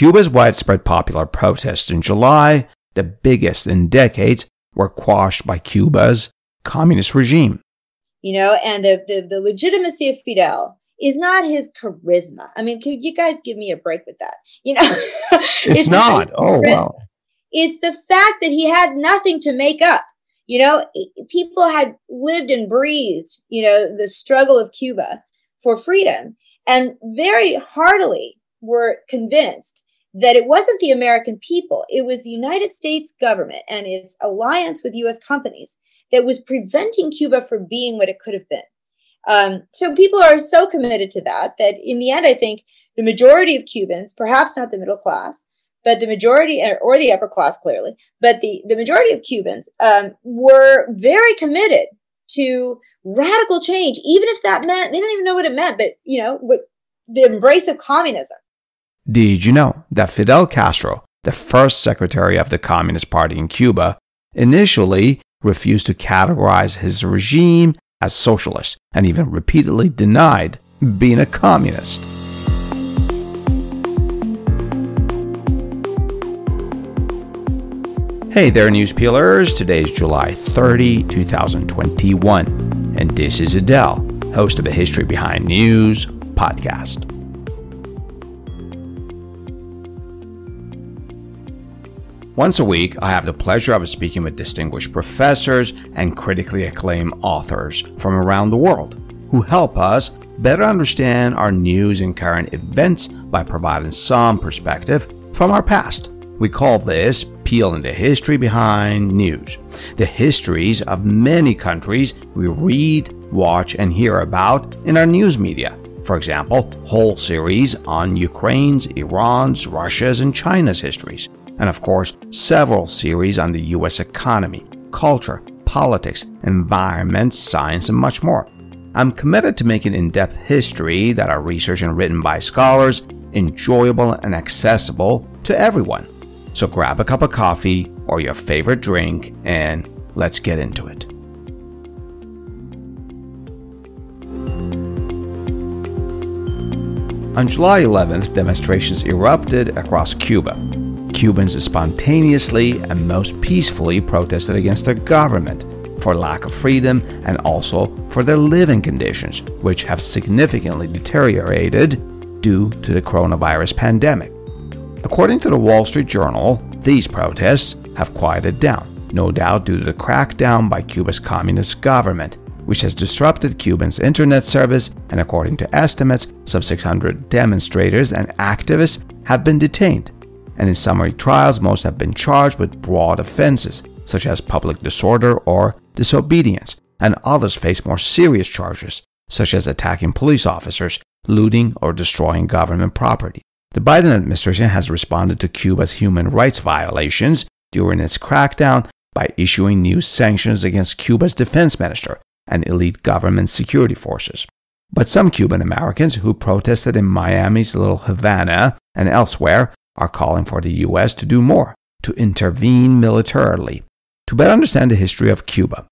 Cuba's widespread popular protests in July, the biggest in decades, were quashed by Cuba's communist regime. You know, and the, the, the legitimacy of Fidel is not his charisma. I mean, could you guys give me a break with that? You know, it's, it's not. Oh, wow. It's the fact that he had nothing to make up. You know, people had lived and breathed, you know, the struggle of Cuba for freedom and very heartily were convinced that it wasn't the American people, it was the United States government and its alliance with US companies that was preventing Cuba from being what it could have been. Um, so people are so committed to that that in the end, I think the majority of Cubans, perhaps not the middle class, but the majority or the upper class clearly, but the, the majority of Cubans um, were very committed to radical change, even if that meant they didn't even know what it meant, but you know, what, the embrace of communism. Did you know that Fidel Castro, the first secretary of the Communist Party in Cuba, initially refused to categorize his regime as socialist and even repeatedly denied being a communist? Hey there, news peelers. Today is July 30, 2021, and this is Adele, host of the History Behind News podcast. Once a week, I have the pleasure of speaking with distinguished professors and critically acclaimed authors from around the world who help us better understand our news and current events by providing some perspective from our past. We call this peeling the history behind news. The histories of many countries we read, watch, and hear about in our news media. For example, whole series on Ukraine's, Iran's, Russia's, and China's histories. And of course, several series on the US economy, culture, politics, environment, science, and much more. I'm committed to making in depth history that are researched and written by scholars enjoyable and accessible to everyone. So grab a cup of coffee or your favorite drink and let's get into it. On July 11th, demonstrations erupted across Cuba. Cubans spontaneously and most peacefully protested against their government for lack of freedom and also for their living conditions, which have significantly deteriorated due to the coronavirus pandemic. According to the Wall Street Journal, these protests have quieted down, no doubt due to the crackdown by Cuba's communist government, which has disrupted Cuba's internet service, and according to estimates, some 600 demonstrators and activists have been detained. And in summary trials, most have been charged with broad offenses, such as public disorder or disobedience, and others face more serious charges, such as attacking police officers, looting, or destroying government property. The Biden administration has responded to Cuba's human rights violations during its crackdown by issuing new sanctions against Cuba's defense minister and elite government security forces. But some Cuban Americans who protested in Miami's Little Havana and elsewhere are calling for the U.S. to do more, to intervene militarily. To better understand the history of Cuba,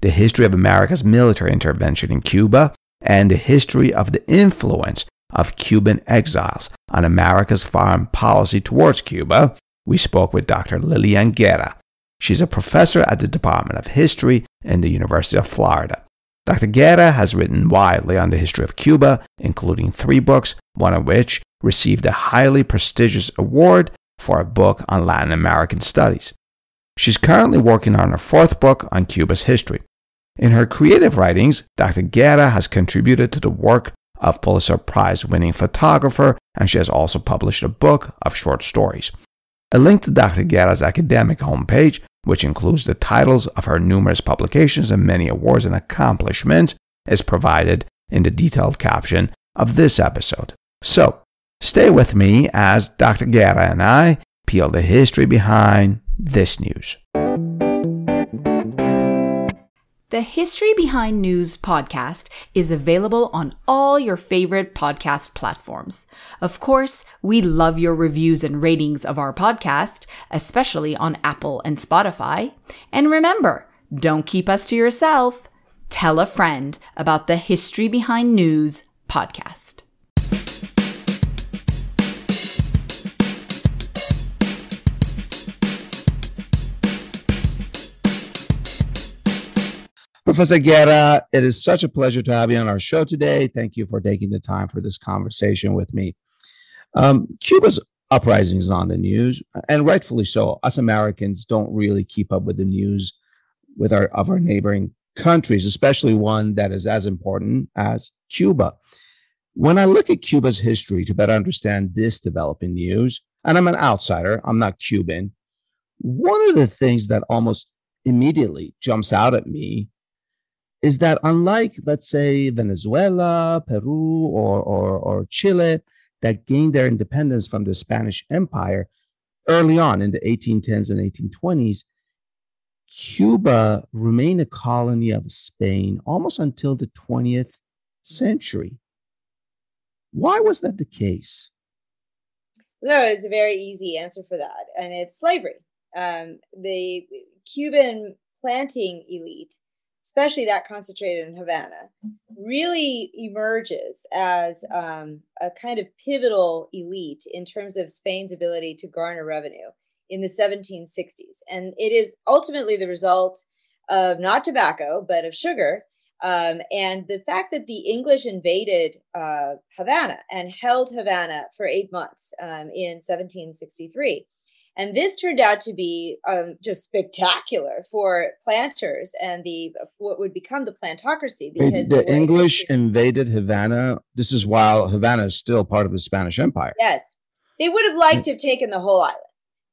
the history of America's military intervention in Cuba, and the history of the influence of Cuban exiles on America's foreign policy towards Cuba, we spoke with Dr. Lillian Guerra. She's a professor at the Department of History in the University of Florida. Dr. Guerra has written widely on the history of Cuba, including three books, one of which received a highly prestigious award for a book on Latin American studies. She's currently working on her fourth book on Cuba's history. In her creative writings, Dr. Guerra has contributed to the work of Pulitzer Prize winning photographer, and she has also published a book of short stories. A link to Dr. Guerra's academic homepage, which includes the titles of her numerous publications and many awards and accomplishments, is provided in the detailed caption of this episode. So, stay with me as Dr. Guerra and I peel the history behind this news. The History Behind News podcast is available on all your favorite podcast platforms. Of course, we love your reviews and ratings of our podcast, especially on Apple and Spotify. And remember, don't keep us to yourself. Tell a friend about the History Behind News podcast. Professor Guerra, it is such a pleasure to have you on our show today. Thank you for taking the time for this conversation with me. Um, Cuba's uprising is on the news, and rightfully so. Us Americans don't really keep up with the news with our of our neighboring countries, especially one that is as important as Cuba. When I look at Cuba's history to better understand this developing news, and I'm an outsider, I'm not Cuban, one of the things that almost immediately jumps out at me is that unlike, let's say, Venezuela, Peru, or, or, or Chile, that gained their independence from the Spanish Empire early on in the 1810s and 1820s, Cuba remained a colony of Spain almost until the 20th century. Why was that the case? There is a very easy answer for that, and it's slavery. Um, the Cuban planting elite especially that concentrated in Havana, really emerges as um, a kind of pivotal elite in terms of Spain's ability to garner revenue in the 1760s. And it is ultimately the result of not tobacco, but of sugar. Um, and the fact that the English invaded uh, Havana and held Havana for eight months um, in 1763 and this turned out to be um, just spectacular for planters and the what would become the plantocracy because the English invaded Havana. This is while Havana is still part of the Spanish Empire. Yes, they would have liked to have taken the whole island,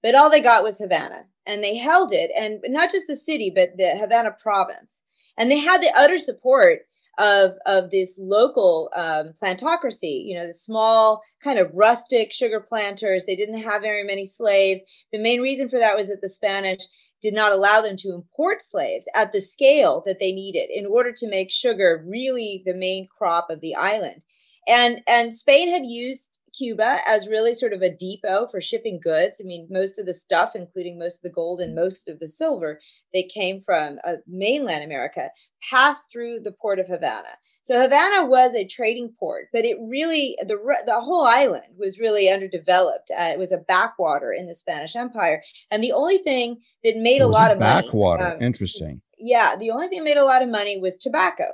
but all they got was Havana, and they held it, and not just the city, but the Havana province, and they had the utter support of of this local um, plantocracy. You know, the small kind of rustic sugar planters. They didn't have very many slaves. The main reason for that was that the Spanish did not allow them to import slaves at the scale that they needed in order to make sugar really the main crop of the island. And and Spain had used Cuba as really sort of a depot for shipping goods. I mean, most of the stuff, including most of the gold and most of the silver, they came from uh, mainland America, passed through the port of Havana. So Havana was a trading port, but it really the the whole island was really underdeveloped. Uh, it was a backwater in the Spanish Empire, and the only thing that made a lot a of backwater. money. Backwater, um, interesting. Yeah, the only thing that made a lot of money was tobacco.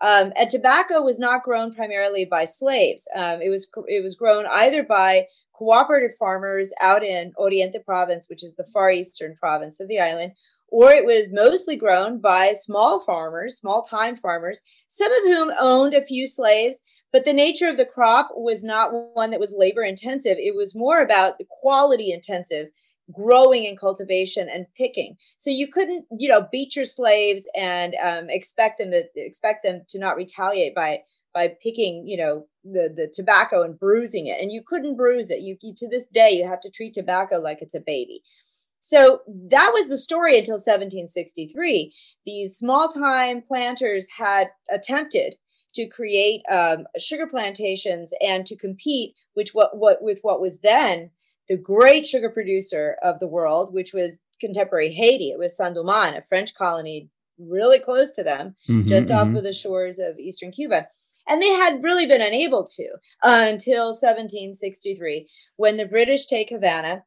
Um, and tobacco was not grown primarily by slaves. Um, it was it was grown either by cooperative farmers out in Oriente province, which is the far eastern province of the island, or it was mostly grown by small farmers, small time farmers, some of whom owned a few slaves. But the nature of the crop was not one that was labor intensive. It was more about the quality intensive growing and cultivation and picking. So you couldn't, you know, beat your slaves and um, expect them to expect them to not retaliate by by picking, you know, the the tobacco and bruising it. And you couldn't bruise it. You, you to this day you have to treat tobacco like it's a baby. So that was the story until 1763. These small time planters had attempted to create um, sugar plantations and to compete which what, what with what was then the great sugar producer of the world, which was contemporary Haiti. It was Saint-Domingue, a French colony really close to them, mm-hmm, just mm-hmm. off of the shores of eastern Cuba. And they had really been unable to uh, until 1763, when the British take Havana.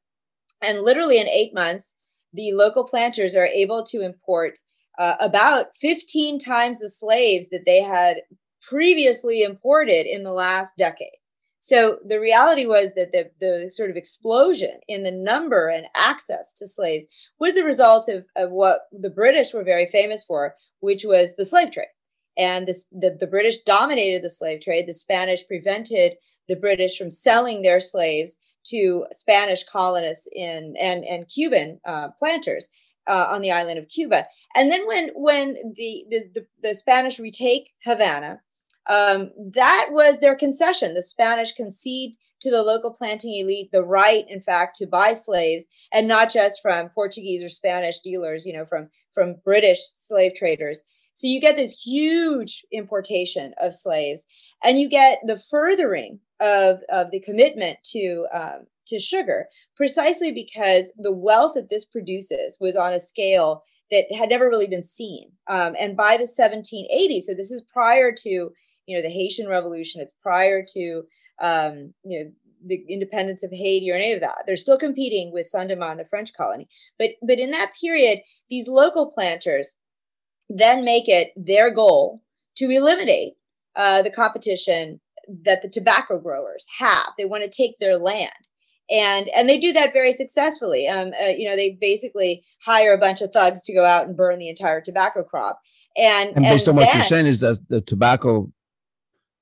And literally in eight months, the local planters are able to import uh, about 15 times the slaves that they had previously imported in the last decade. So the reality was that the, the sort of explosion in the number and access to slaves was the result of, of what the British were very famous for, which was the slave trade. And this, the, the British dominated the slave trade. The Spanish prevented the British from selling their slaves to Spanish colonists in and, and Cuban uh, planters. Uh, on the island of Cuba, and then when when the, the the, the Spanish retake Havana, um, that was their concession. The Spanish concede to the local planting elite the right, in fact, to buy slaves, and not just from Portuguese or Spanish dealers, you know, from from British slave traders. So you get this huge importation of slaves, and you get the furthering of, of the commitment to um, to sugar, precisely because the wealth that this produces was on a scale that had never really been seen. Um, and by the 1780s, so this is prior to you know the Haitian Revolution. It's prior to um, you know the independence of Haiti or any of that. They're still competing with Saint-Domingue, the French colony. But but in that period, these local planters then make it their goal to eliminate uh, the competition that the tobacco growers have. They want to take their land. And, and they do that very successfully. Um, uh, you know, they basically hire a bunch of thugs to go out and burn the entire tobacco crop. And, and based and on what you're saying is that the tobacco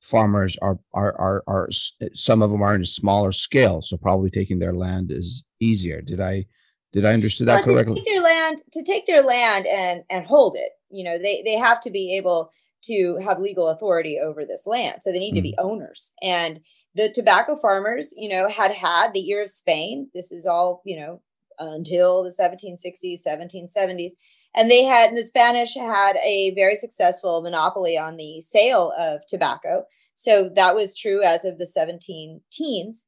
farmers are, are are are some of them are in a smaller scale, so probably taking their land is easier. Did I did I understand that well, correctly? To take their land to take their land and and hold it, you know, they they have to be able to have legal authority over this land. So they need mm. to be mm. owners. And the tobacco farmers, you know, had had the year of Spain. This is all, you know, until the 1760s, 1770s. And they had, the Spanish had a very successful monopoly on the sale of tobacco. So that was true as of the 17 teens.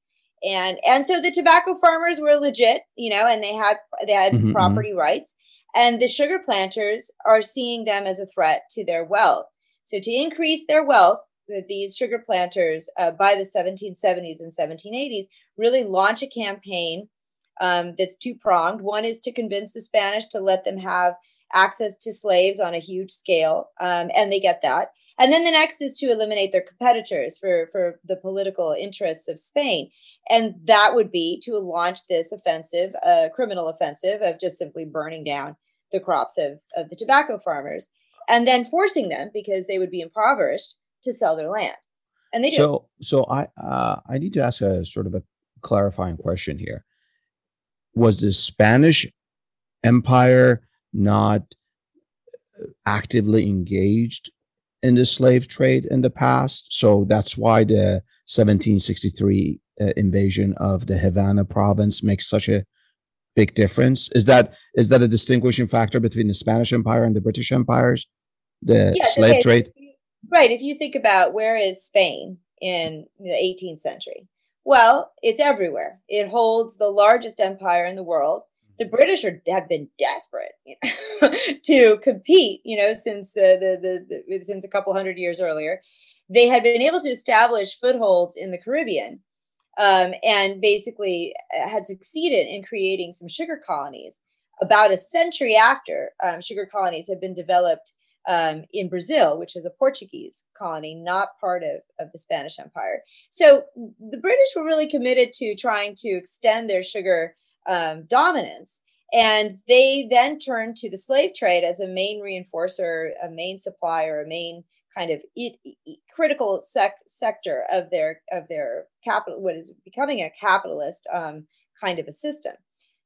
And, and so the tobacco farmers were legit, you know, and they had, they had mm-hmm, mm-hmm. property rights. And the sugar planters are seeing them as a threat to their wealth. So, to increase their wealth, these sugar planters uh, by the 1770s and 1780s really launch a campaign um, that's two pronged. One is to convince the Spanish to let them have access to slaves on a huge scale, um, and they get that. And then the next is to eliminate their competitors for, for the political interests of Spain. And that would be to launch this offensive, uh, criminal offensive of just simply burning down the crops of, of the tobacco farmers and then forcing them because they would be impoverished to sell their land. And they do. So, so I uh, I need to ask a sort of a clarifying question here. Was the Spanish Empire not actively engaged in the slave trade in the past? So that's why the 1763 uh, invasion of the Havana province makes such a big difference. Is that is that a distinguishing factor between the Spanish Empire and the British empires? the yes, slave okay. trade? Right. If you think about where is Spain in the 18th century? Well, it's everywhere. It holds the largest empire in the world. The British are, have been desperate you know, to compete, you know, since the, the, the, since a couple hundred years earlier. They had been able to establish footholds in the Caribbean um, and basically uh, had succeeded in creating some sugar colonies. About a century after um, sugar colonies had been developed um, in Brazil, which is a Portuguese colony, not part of, of the Spanish Empire. So the British were really committed to trying to extend their sugar um, dominance. And they then turned to the slave trade as a main reinforcer, a main supplier, a main kind of e- e- critical sec- sector of their of their capital, what is becoming a capitalist um, kind of a system.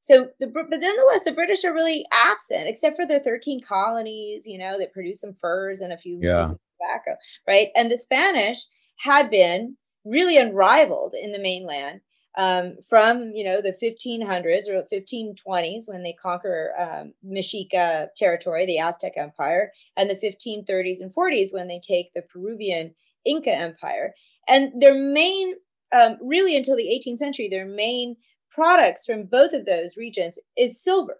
So, the, but nonetheless, the British are really absent, except for their 13 colonies, you know, that produce some furs and a few yeah. pieces of tobacco, right? And the Spanish had been really unrivaled in the mainland um, from, you know, the 1500s or 1520s when they conquer um, Mexica territory, the Aztec Empire, and the 1530s and 40s when they take the Peruvian Inca Empire. And their main, um, really until the 18th century, their main products from both of those regions is silver.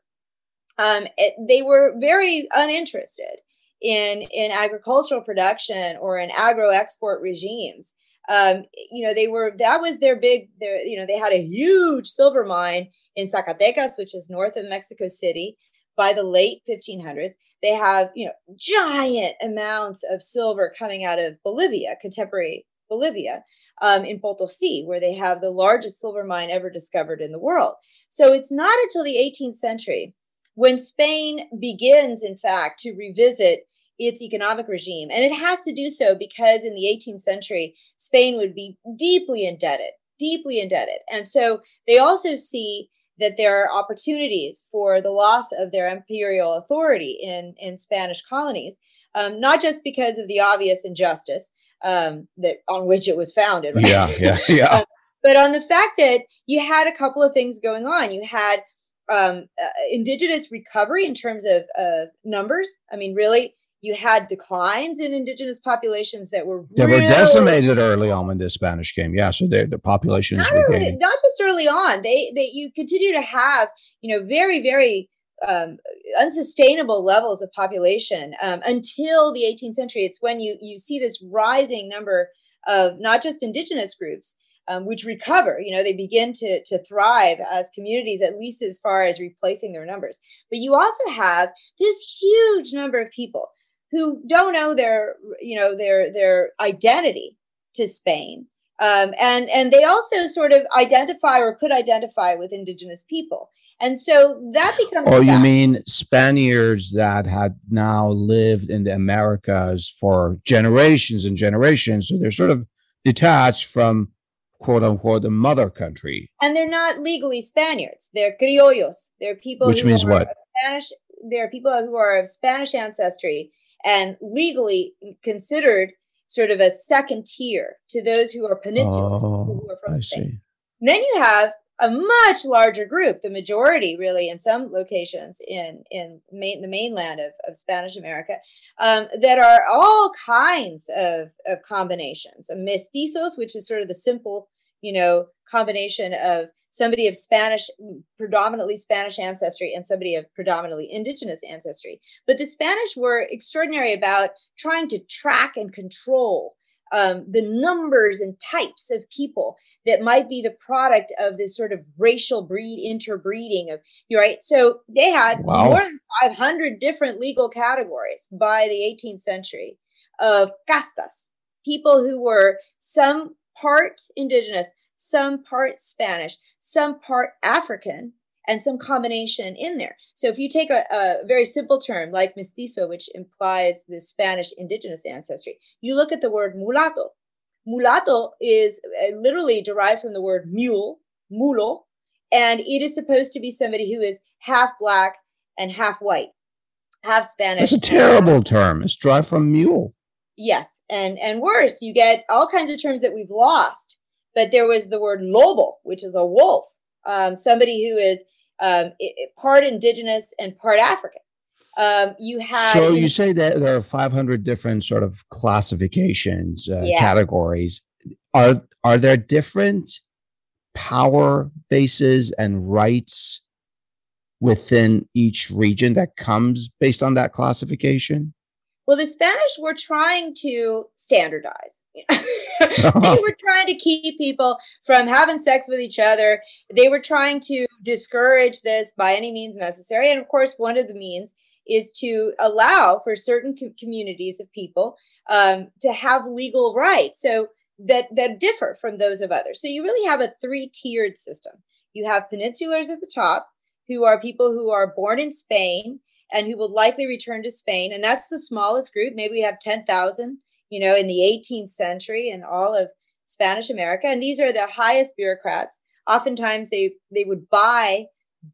Um, it, they were very uninterested in in agricultural production or in agro export regimes. Um, you know, they were that was their big. Their you know they had a huge silver mine in Zacatecas, which is north of Mexico City. By the late 1500s, they have you know giant amounts of silver coming out of Bolivia, contemporary Bolivia um, in Potosi, where they have the largest silver mine ever discovered in the world. So it's not until the 18th century when Spain begins, in fact, to revisit its economic regime. And it has to do so because in the 18th century, Spain would be deeply indebted, deeply indebted. And so they also see that there are opportunities for the loss of their imperial authority in, in Spanish colonies, um, not just because of the obvious injustice, um, that on which it was founded. Right? Yeah, yeah, yeah. um, but on the fact that you had a couple of things going on, you had um, uh, indigenous recovery in terms of uh, numbers. I mean, really, you had declines in indigenous populations that were they were decimated early on when the Spanish came. Yeah, so the population is not, not just early on. They they you continue to have you know very very um, unsustainable levels of population um, until the 18th century. It's when you you see this rising number of not just indigenous groups, um, which recover. You know, they begin to to thrive as communities, at least as far as replacing their numbers. But you also have this huge number of people who don't know their you know their their identity to Spain. Um, and and they also sort of identify or could identify with indigenous people. And so that becomes. Oh, you mean Spaniards that had now lived in the Americas for generations and generations? So they're sort of detached from quote unquote the mother country. And they're not legally Spaniards. They're criollos. They're people Which means what? Spanish. They're people who are of Spanish ancestry and legally considered sort of a second tier to those who are peninsulars oh, who are from I Spain. See. Then you have a much larger group, the majority really in some locations in in main, the mainland of, of Spanish America, um, that are all kinds of, of combinations. A mestizos, which is sort of the simple, you know, combination of somebody of Spanish, predominantly Spanish ancestry, and somebody of predominantly indigenous ancestry. But the Spanish were extraordinary about trying to track and control um, the numbers and types of people that might be the product of this sort of racial breed interbreeding of you right so they had wow. more than 500 different legal categories by the 18th century of castas people who were some part indigenous some part spanish some part african and some combination in there. So if you take a, a, very simple term like mestizo, which implies the Spanish indigenous ancestry, you look at the word mulatto. Mulatto is uh, literally derived from the word mule, mulo, and it is supposed to be somebody who is half black and half white, half Spanish. It's a terrible term. It's derived from mule. Yes, and and worse, you get all kinds of terms that we've lost. But there was the word lobo, which is a wolf, um, somebody who is um, it, part indigenous and part African. Um, you have so you say that there are 500 different sort of classifications, uh, yeah. categories. Are are there different power bases and rights within each region that comes based on that classification? Well, the Spanish were trying to standardize. they were trying to keep people from having sex with each other. They were trying to discourage this by any means necessary. And of course, one of the means is to allow for certain com- communities of people um, to have legal rights. So that that differ from those of others. So you really have a three-tiered system. You have peninsulars at the top, who are people who are born in Spain and who will likely return to Spain. And that's the smallest group. Maybe we have 10,000, you know, in the 18th century in all of Spanish America. And these are the highest bureaucrats. Oftentimes they, they would buy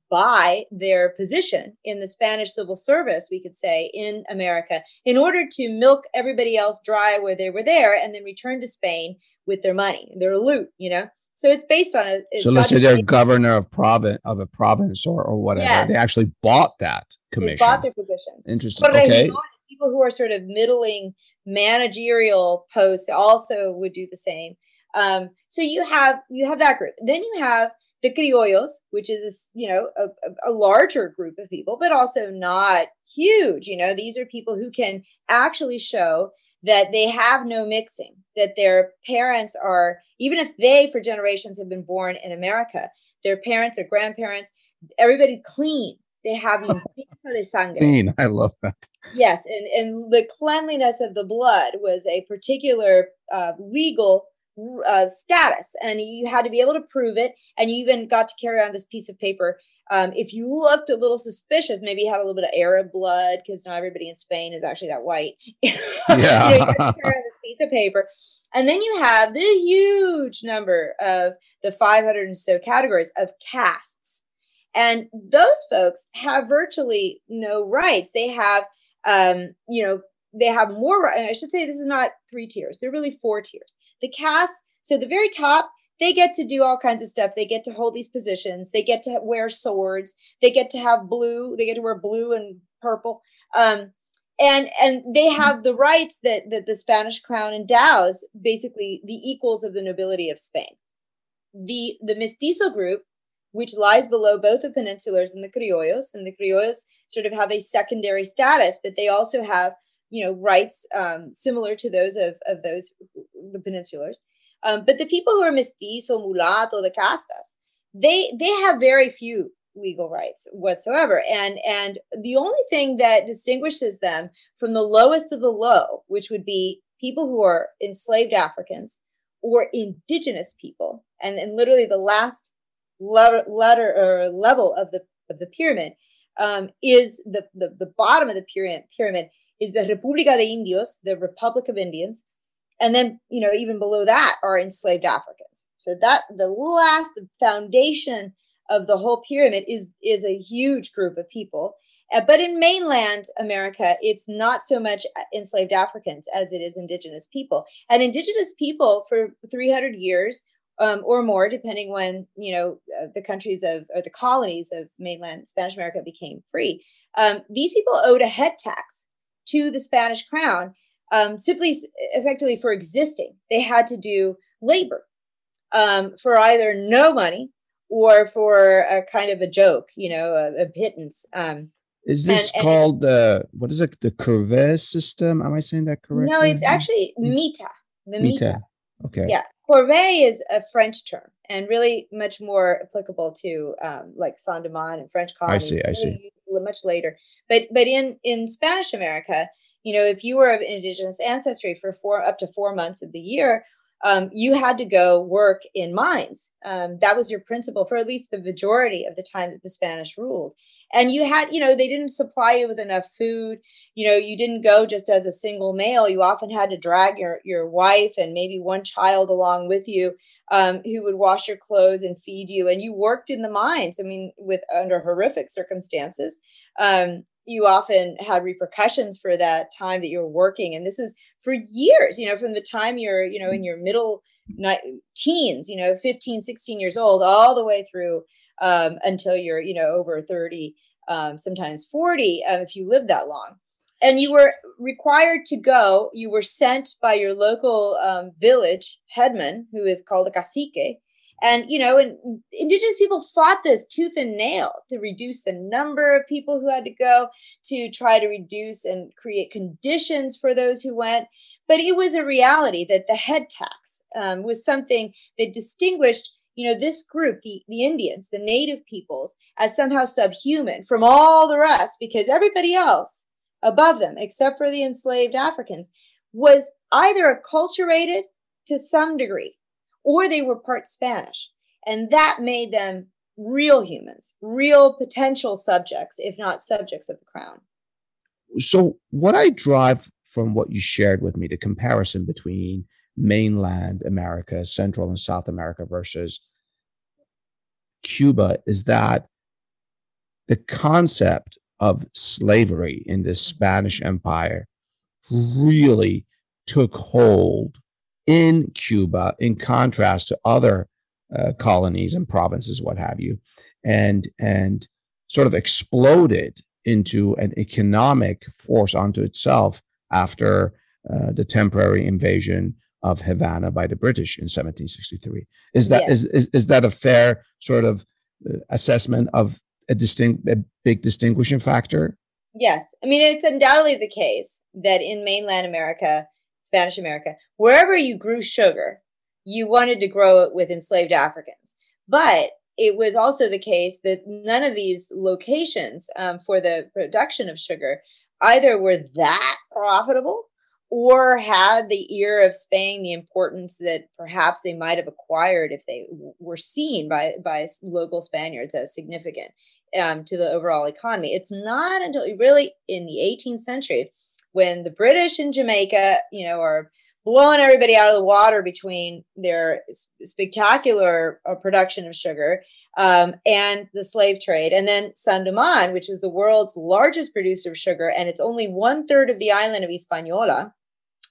buy their position in the Spanish civil service, we could say, in America, in order to milk everybody else dry where they were there and then return to Spain with their money, their loot, you know. So it's based on a. So let's say they're governor of province of a province or, or whatever. Yes. They actually bought that commission. They bought their positions. Interesting. But okay. People who are sort of middling managerial posts also would do the same. Um, so you have you have that group. Then you have the criollos, which is you know a, a larger group of people, but also not huge. You know, these are people who can actually show that they have no mixing, that their parents are, even if they for generations have been born in America, their parents or grandparents, everybody's clean. They have limpieza de sangre. Clean. I love that. Yes, and, and the cleanliness of the blood was a particular uh, legal uh, status, and you had to be able to prove it. And you even got to carry on this piece of paper um, if you looked a little suspicious, maybe you had a little bit of Arab blood because not everybody in Spain is actually that white. Yeah. you know, this piece of paper. And then you have the huge number of the 500 and so categories of castes. And those folks have virtually no rights. They have, um, you know, they have more. I should say this is not three tiers. They're really four tiers. The castes. So the very top they get to do all kinds of stuff. They get to hold these positions. They get to wear swords. They get to have blue. They get to wear blue and purple. Um, and and they have the rights that that the Spanish crown endows, basically the equals of the nobility of Spain. The the mestizo group, which lies below both the peninsulars and the criollos, and the criollos sort of have a secondary status, but they also have you know rights um, similar to those of of those the peninsulars. Um, but the people who are mestizo, mulatto, the castas, they they have very few legal rights whatsoever. And and the only thing that distinguishes them from the lowest of the low which would be people who are enslaved africans or indigenous people and and literally the last letter, letter or level of the of the pyramid um, is the, the the bottom of the pyramid pyramid is the República de Indios, the Republic of Indians, and then you know even below that are enslaved Africans. So that the last the foundation of the whole pyramid is is a huge group of people. Uh, but in mainland America, it's not so much enslaved Africans as it is indigenous people. And indigenous people for 300 years um, or more, depending when you know uh, the countries of or the colonies of mainland Spanish America became free. Um, these people owed a head tax to the Spanish crown, um, simply effectively for existing. They had to do labor um, for either no money or for a kind of a joke, you know, a, a pittance. Um, is this and, called the what is it? The Corvée system? Am I saying that correctly? No, it's actually Mita. The Mita. Mita. Okay. Yeah, corvée is a French term and really much more applicable to um, like Saint-Domingue and French colonies. I see. I see. Much later, but but in in Spanish America, you know, if you were of indigenous ancestry for four up to four months of the year, um, you had to go work in mines. Um, that was your principle for at least the majority of the time that the Spanish ruled. And you had, you know, they didn't supply you with enough food. You know, you didn't go just as a single male. You often had to drag your your wife and maybe one child along with you, um, who would wash your clothes and feed you. And you worked in the mines. I mean, with under horrific circumstances. Um, you often had repercussions for that time that you're working. And this is for years you know from the time you're you know in your middle teens you know 15 16 years old all the way through um, until you're you know over 30 um, sometimes 40 um, if you live that long. And you were required to go you were sent by your local um, village headman who is called a cacique and, you know, and indigenous people fought this tooth and nail to reduce the number of people who had to go, to try to reduce and create conditions for those who went. But it was a reality that the head tax um, was something that distinguished you know this group the, the indians the native peoples as somehow subhuman from all the rest because everybody else above them except for the enslaved africans was either acculturated to some degree or they were part Spanish. And that made them real humans, real potential subjects, if not subjects of the crown. So, what I drive from what you shared with me, the comparison between mainland America, Central and South America versus Cuba, is that the concept of slavery in the Spanish Empire really took hold in Cuba, in contrast to other uh, colonies and provinces, what have you, and and sort of exploded into an economic force unto itself after uh, the temporary invasion of Havana by the British in 1763. Is that yes. is, is is that a fair sort of uh, assessment of a distinct, a big distinguishing factor? Yes, I mean it's undoubtedly the case that in mainland America Spanish America, wherever you grew sugar, you wanted to grow it with enslaved Africans. But it was also the case that none of these locations um, for the production of sugar either were that profitable or had the ear of Spain the importance that perhaps they might have acquired if they were seen by, by local Spaniards as significant um, to the overall economy. It's not until really in the 18th century when the British in Jamaica, you know, are blowing everybody out of the water between their spectacular uh, production of sugar um, and the slave trade. And then Saint-Domingue, which is the world's largest producer of sugar, and it's only one third of the island of Hispaniola,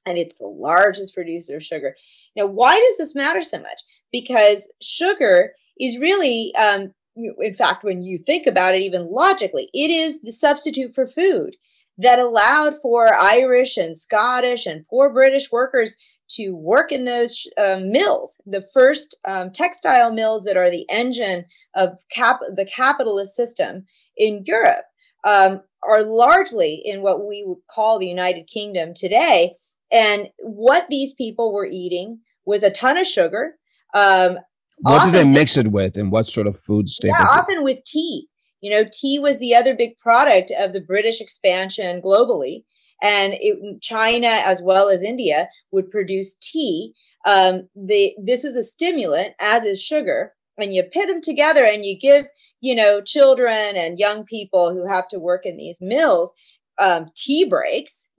and it's the largest producer of sugar. Now, why does this matter so much? Because sugar is really, um, in fact, when you think about it, even logically, it is the substitute for food that allowed for Irish and Scottish and poor British workers to work in those um, mills, the first um, textile mills that are the engine of cap- the capitalist system in Europe, um, are largely in what we would call the United Kingdom today. And what these people were eating was a ton of sugar, um, what did they mix it with, and what sort of food staples? Yeah, often with tea. You know, tea was the other big product of the British expansion globally, and it, China as well as India would produce tea. Um, the this is a stimulant, as is sugar, and you pit them together, and you give you know children and young people who have to work in these mills um, tea breaks.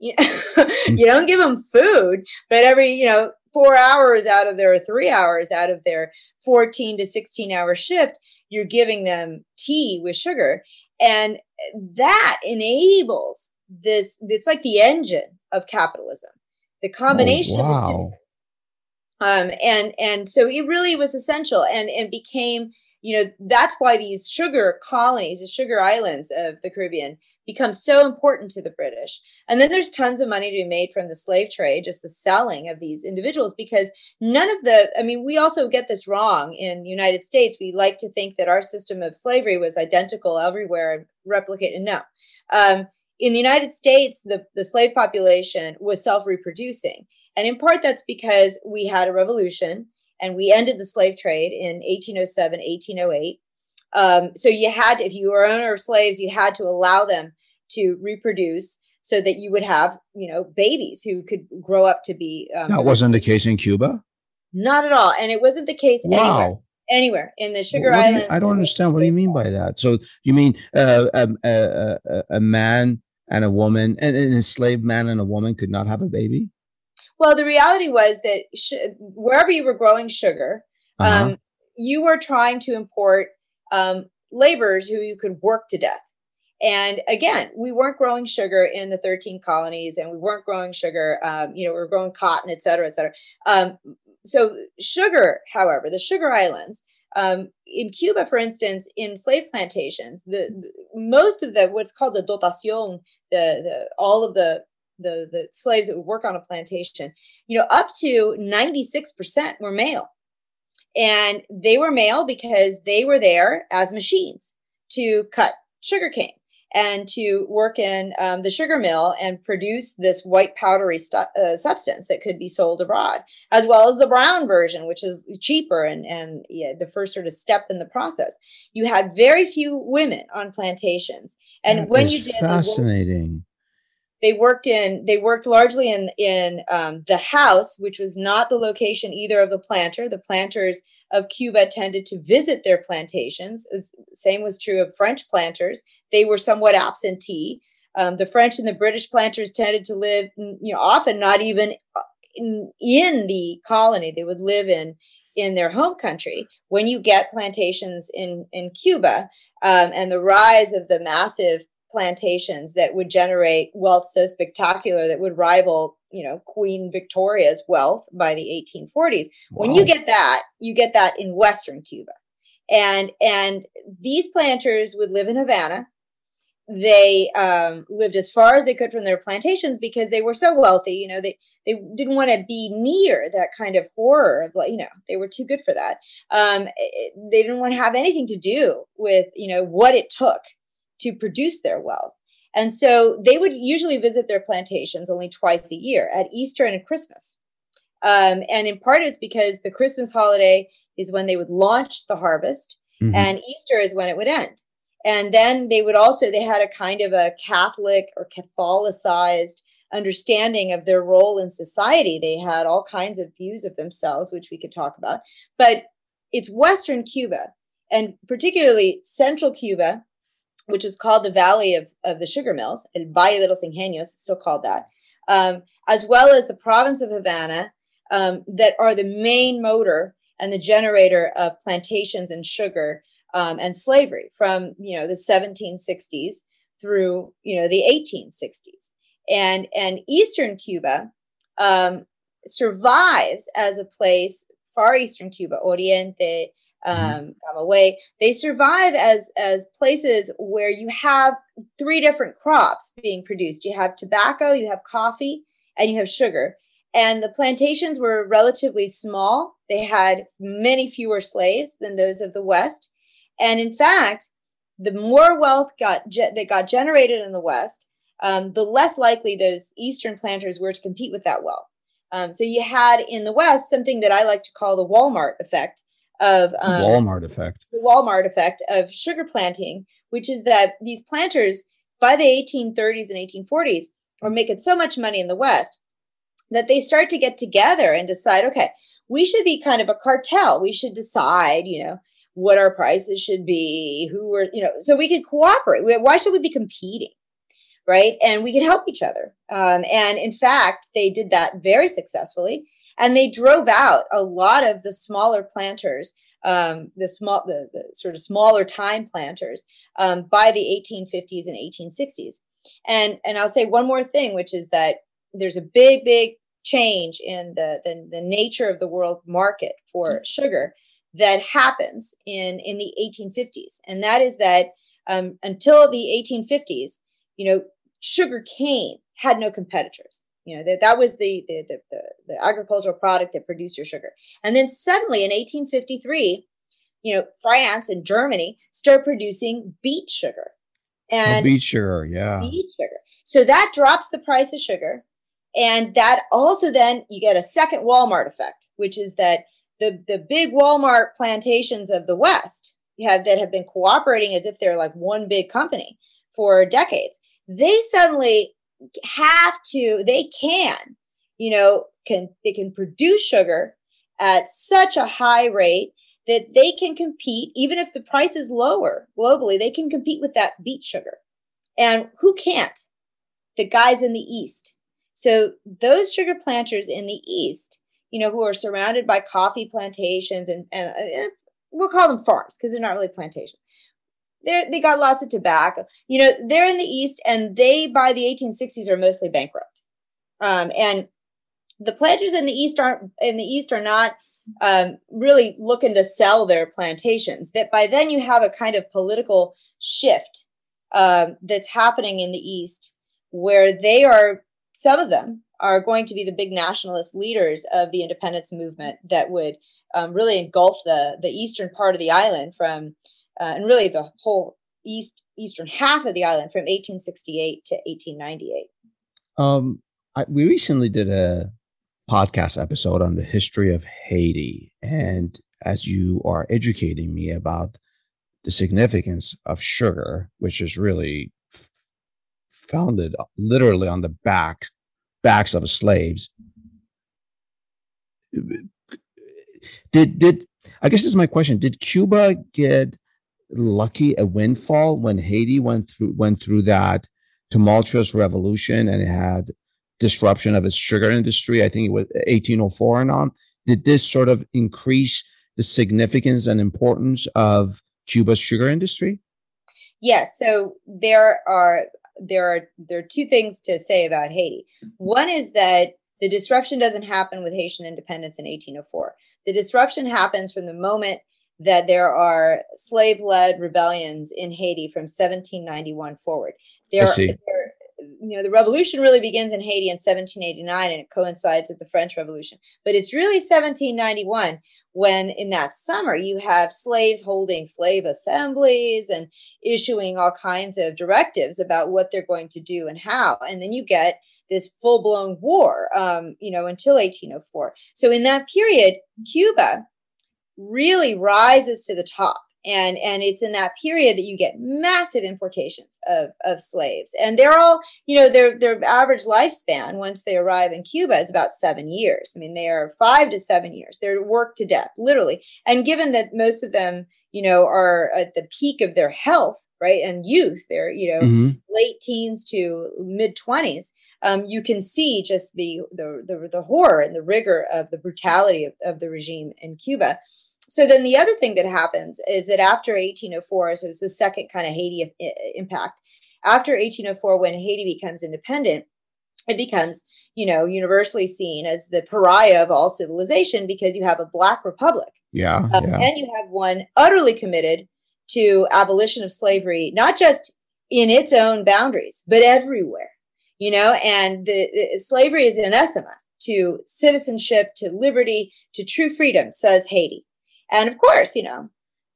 You, don't give them food, but every you know four hours out of their three hours out of their 14 to 16 hour shift, you're giving them tea with sugar. And that enables this, it's like the engine of capitalism, the combination oh, wow. of the. Um, and and so it really was essential and and became you know that's why these sugar colonies the sugar islands of the caribbean become so important to the British. And then there's tons of money to be made from the slave trade, just the selling of these individuals, because none of the, I mean, we also get this wrong in the United States. We like to think that our system of slavery was identical everywhere and replicated. No. Um, in the United States, the, the slave population was self reproducing. And in part, that's because we had a revolution and we ended the slave trade in 1807, 1808. Um, so you had, if you were owner of slaves, you had to allow them to reproduce so that you would have, you know, babies who could grow up to be. Um, that wasn't the case in Cuba. Not at all, and it wasn't the case wow. anywhere. Anywhere in the Sugar island. I don't understand. What do you mean by that? So you mean uh, a, a, a, a, man and a woman, and, and a slave man and a woman could not have a baby? Well, the reality was that sh- wherever you were growing sugar, uh-huh. um, you were trying to import um, laborers who you could work to death. And again, we weren't growing sugar in the 13 colonies and we weren't growing sugar, um, you know, we were growing cotton, et cetera, et cetera. Um, so, sugar, however, the sugar islands, um, in Cuba, for instance, in slave plantations, the, the, most of the what's called the dotacion, the, the all of the, the the slaves that would work on a plantation, you know, up to 96% were male. And they were male because they were there as machines to cut sugarcane and to work in um, the sugar mill and produce this white powdery stu- uh, substance that could be sold abroad, as well as the brown version, which is cheaper and, and yeah, the first sort of step in the process. You had very few women on plantations. And that when you did fascinating they worked in they worked largely in in um, the house which was not the location either of the planter. The planters of cuba tended to visit their plantations. Same was true of french planters. They were somewhat absentee. Um, the french and the british planters tended to live you know often not even uh, in, in the colony. They would live in in their home country. When you get plantations in in cuba um, and the rise of the massive plantations that would generate wealth so spectacular that would rival you know queen victoria's wealth by the 1840s wow. when you get that you get that in western cuba. And and these planters would live in havana. They um, lived as far as they could from their plantations because they were so wealthy you know they they didn't want to be near that kind of horror of like you know they were too good for that. Um, they didn't want to have anything to do with you know what it took to produce their wealth. And so they would usually visit their plantations only twice a year at Easter and at Christmas. Um, and in part, it's because the Christmas holiday is when they would launch the harvest, mm-hmm. and Easter is when it would end. And then they would also, they had a kind of a Catholic or Catholicized understanding of their role in society. They had all kinds of views of themselves, which we could talk about. But it's Western Cuba, and particularly Central Cuba, which is called the Valley of, of the Sugar Mills, El Valle de los Ingenios, still called that, um, as well as the province of Havana, um, that are the main motor and the generator of plantations and sugar um, and slavery from you know the 1760s through you know the 1860s, and and Eastern Cuba um, survives as a place, far Eastern Cuba, Oriente. Um, Camagüey, they survive as as places where you have three different crops being produced. You have tobacco, you have coffee, and you have sugar. And the plantations were relatively small. They had many fewer slaves than those of the West. And in fact, the more wealth got ge- that got generated in the West, um, the less likely those Eastern planters were to compete with that wealth. Um, so you had in the West something that I like to call the Walmart effect, of um, Walmart effect. The Walmart effect of sugar planting, which is that these planters by the 1830s and 1840s are making so much money in the West that they start to get together and decide, okay, we should be kind of a cartel. We should decide, you know, what our prices should be, who are, you know, so we could cooperate. Why should we be competing? Right. And we can help each other. Um, and in fact, they did that very successfully. And they drove out a lot of the smaller planters, um, the small, the, the, sort of smaller time planters um, by the 1850s and 1860s. And and I'll say one more thing, which is that there's a big, big change in the, the, the nature of the world market for mm-hmm. sugar that happens in, in the 1850s. And that is that um, until the 1850s, you know, sugar cane had no competitors. You know, that, that was the, the, the, the, the agricultural product that produced your sugar. And then suddenly in 1853, you know, France and Germany start producing beet sugar. Oh, and oh, beet sugar, yeah. Beet sugar. So that drops the price of sugar. And that also then you get a second Walmart effect, which is that the, the big Walmart plantations of the West have, that have been cooperating as if they're like one big company for decades, they suddenly have to, they can, you know, can they can produce sugar at such a high rate that they can compete, even if the price is lower globally, they can compete with that beet sugar. And who can't? The guys in the East so those sugar planters in the East, you know, who are surrounded by coffee plantations and, and, and eh, we'll call them farms because they're not really plantations. They're, they got lots of tobacco. You know, they're in the East and they, by the 1860s, are mostly bankrupt. Um, and the planters in the East aren't in the East are not um, really looking to sell their plantations. That by then you have a kind of political shift um, that's happening in the East where they are some of them are going to be the big nationalist leaders of the independence movement that would um, really engulf the the eastern part of the island from uh, and really the whole east eastern half of the island from 1868 to 1898 um, I, we recently did a podcast episode on the history of haiti and as you are educating me about the significance of sugar which is really founded literally on the back backs of slaves. Did did I guess this is my question? Did Cuba get lucky a windfall when Haiti went through went through that tumultuous revolution and it had disruption of its sugar industry? I think it was 1804 and on. Did this sort of increase the significance and importance of Cuba's sugar industry? Yes. So there are there are there are two things to say about Haiti. One is that the disruption doesn't happen with Haitian independence in 1804. The disruption happens from the moment that there are slave-led rebellions in Haiti from 1791 forward. There, I there you know the revolution really begins in Haiti in 1789 and it coincides with the French Revolution. But it's really 1791 when in that summer you have slaves holding slave assemblies and issuing all kinds of directives about what they're going to do and how. And then you get this full-blown war um, you know until 1804. So in that period Cuba really rises to the top. And and it's in that period that you get massive importations of, of slaves. And they're all you know their their average lifespan once they arrive in cuba is about seven years. I mean they are five to seven years. They're worked to death literally. And given that most of them you know are at the peak of their health right and youth they're you know mm-hmm. late teens to mid 20s um, you can see just the, the the the horror and the rigor of the brutality of, of the regime in cuba so then the other thing that happens is that after 1804, so it's the second kind of Haiti impact. After 1804, when Haiti becomes independent, it becomes, you know, universally seen as the pariah of all civilization because you have a black republic. Yeah, um, yeah. And you have one utterly committed to abolition of slavery, not just in its own boundaries, but everywhere. You know, and the, slavery is anathema to citizenship, to liberty, to true freedom, says Haiti. And of course, you know,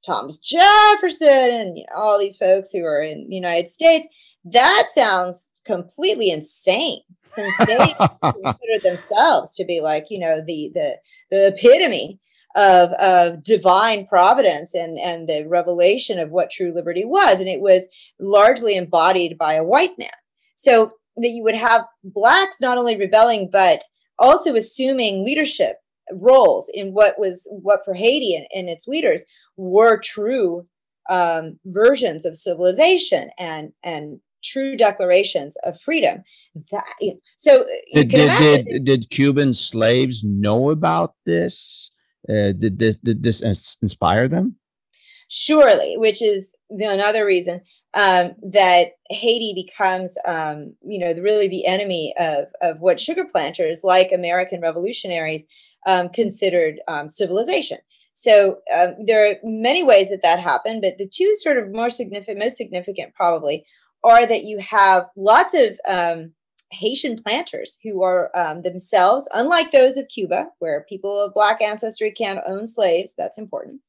Thomas Jefferson and you know, all these folks who are in the United States, that sounds completely insane since they consider themselves to be like, you know, the the the epitome of, of divine providence and, and the revelation of what true liberty was. And it was largely embodied by a white man. So that you would have blacks not only rebelling, but also assuming leadership roles in what was what for Haiti and, and its leaders were true um, versions of civilization and and true declarations of freedom. That you know, so did did, did, did Cuban slaves know about this? Uh, did this did this inspire them? Surely, which is another reason um, that Haiti becomes, um, you know, really the enemy of of what sugar planters like American revolutionaries um, considered um, civilization. So um, there are many ways that that happened, but the two sort of more significant, most significant probably, are that you have lots of um, Haitian planters who are um, themselves, unlike those of Cuba, where people of Black ancestry can own slaves, that's important.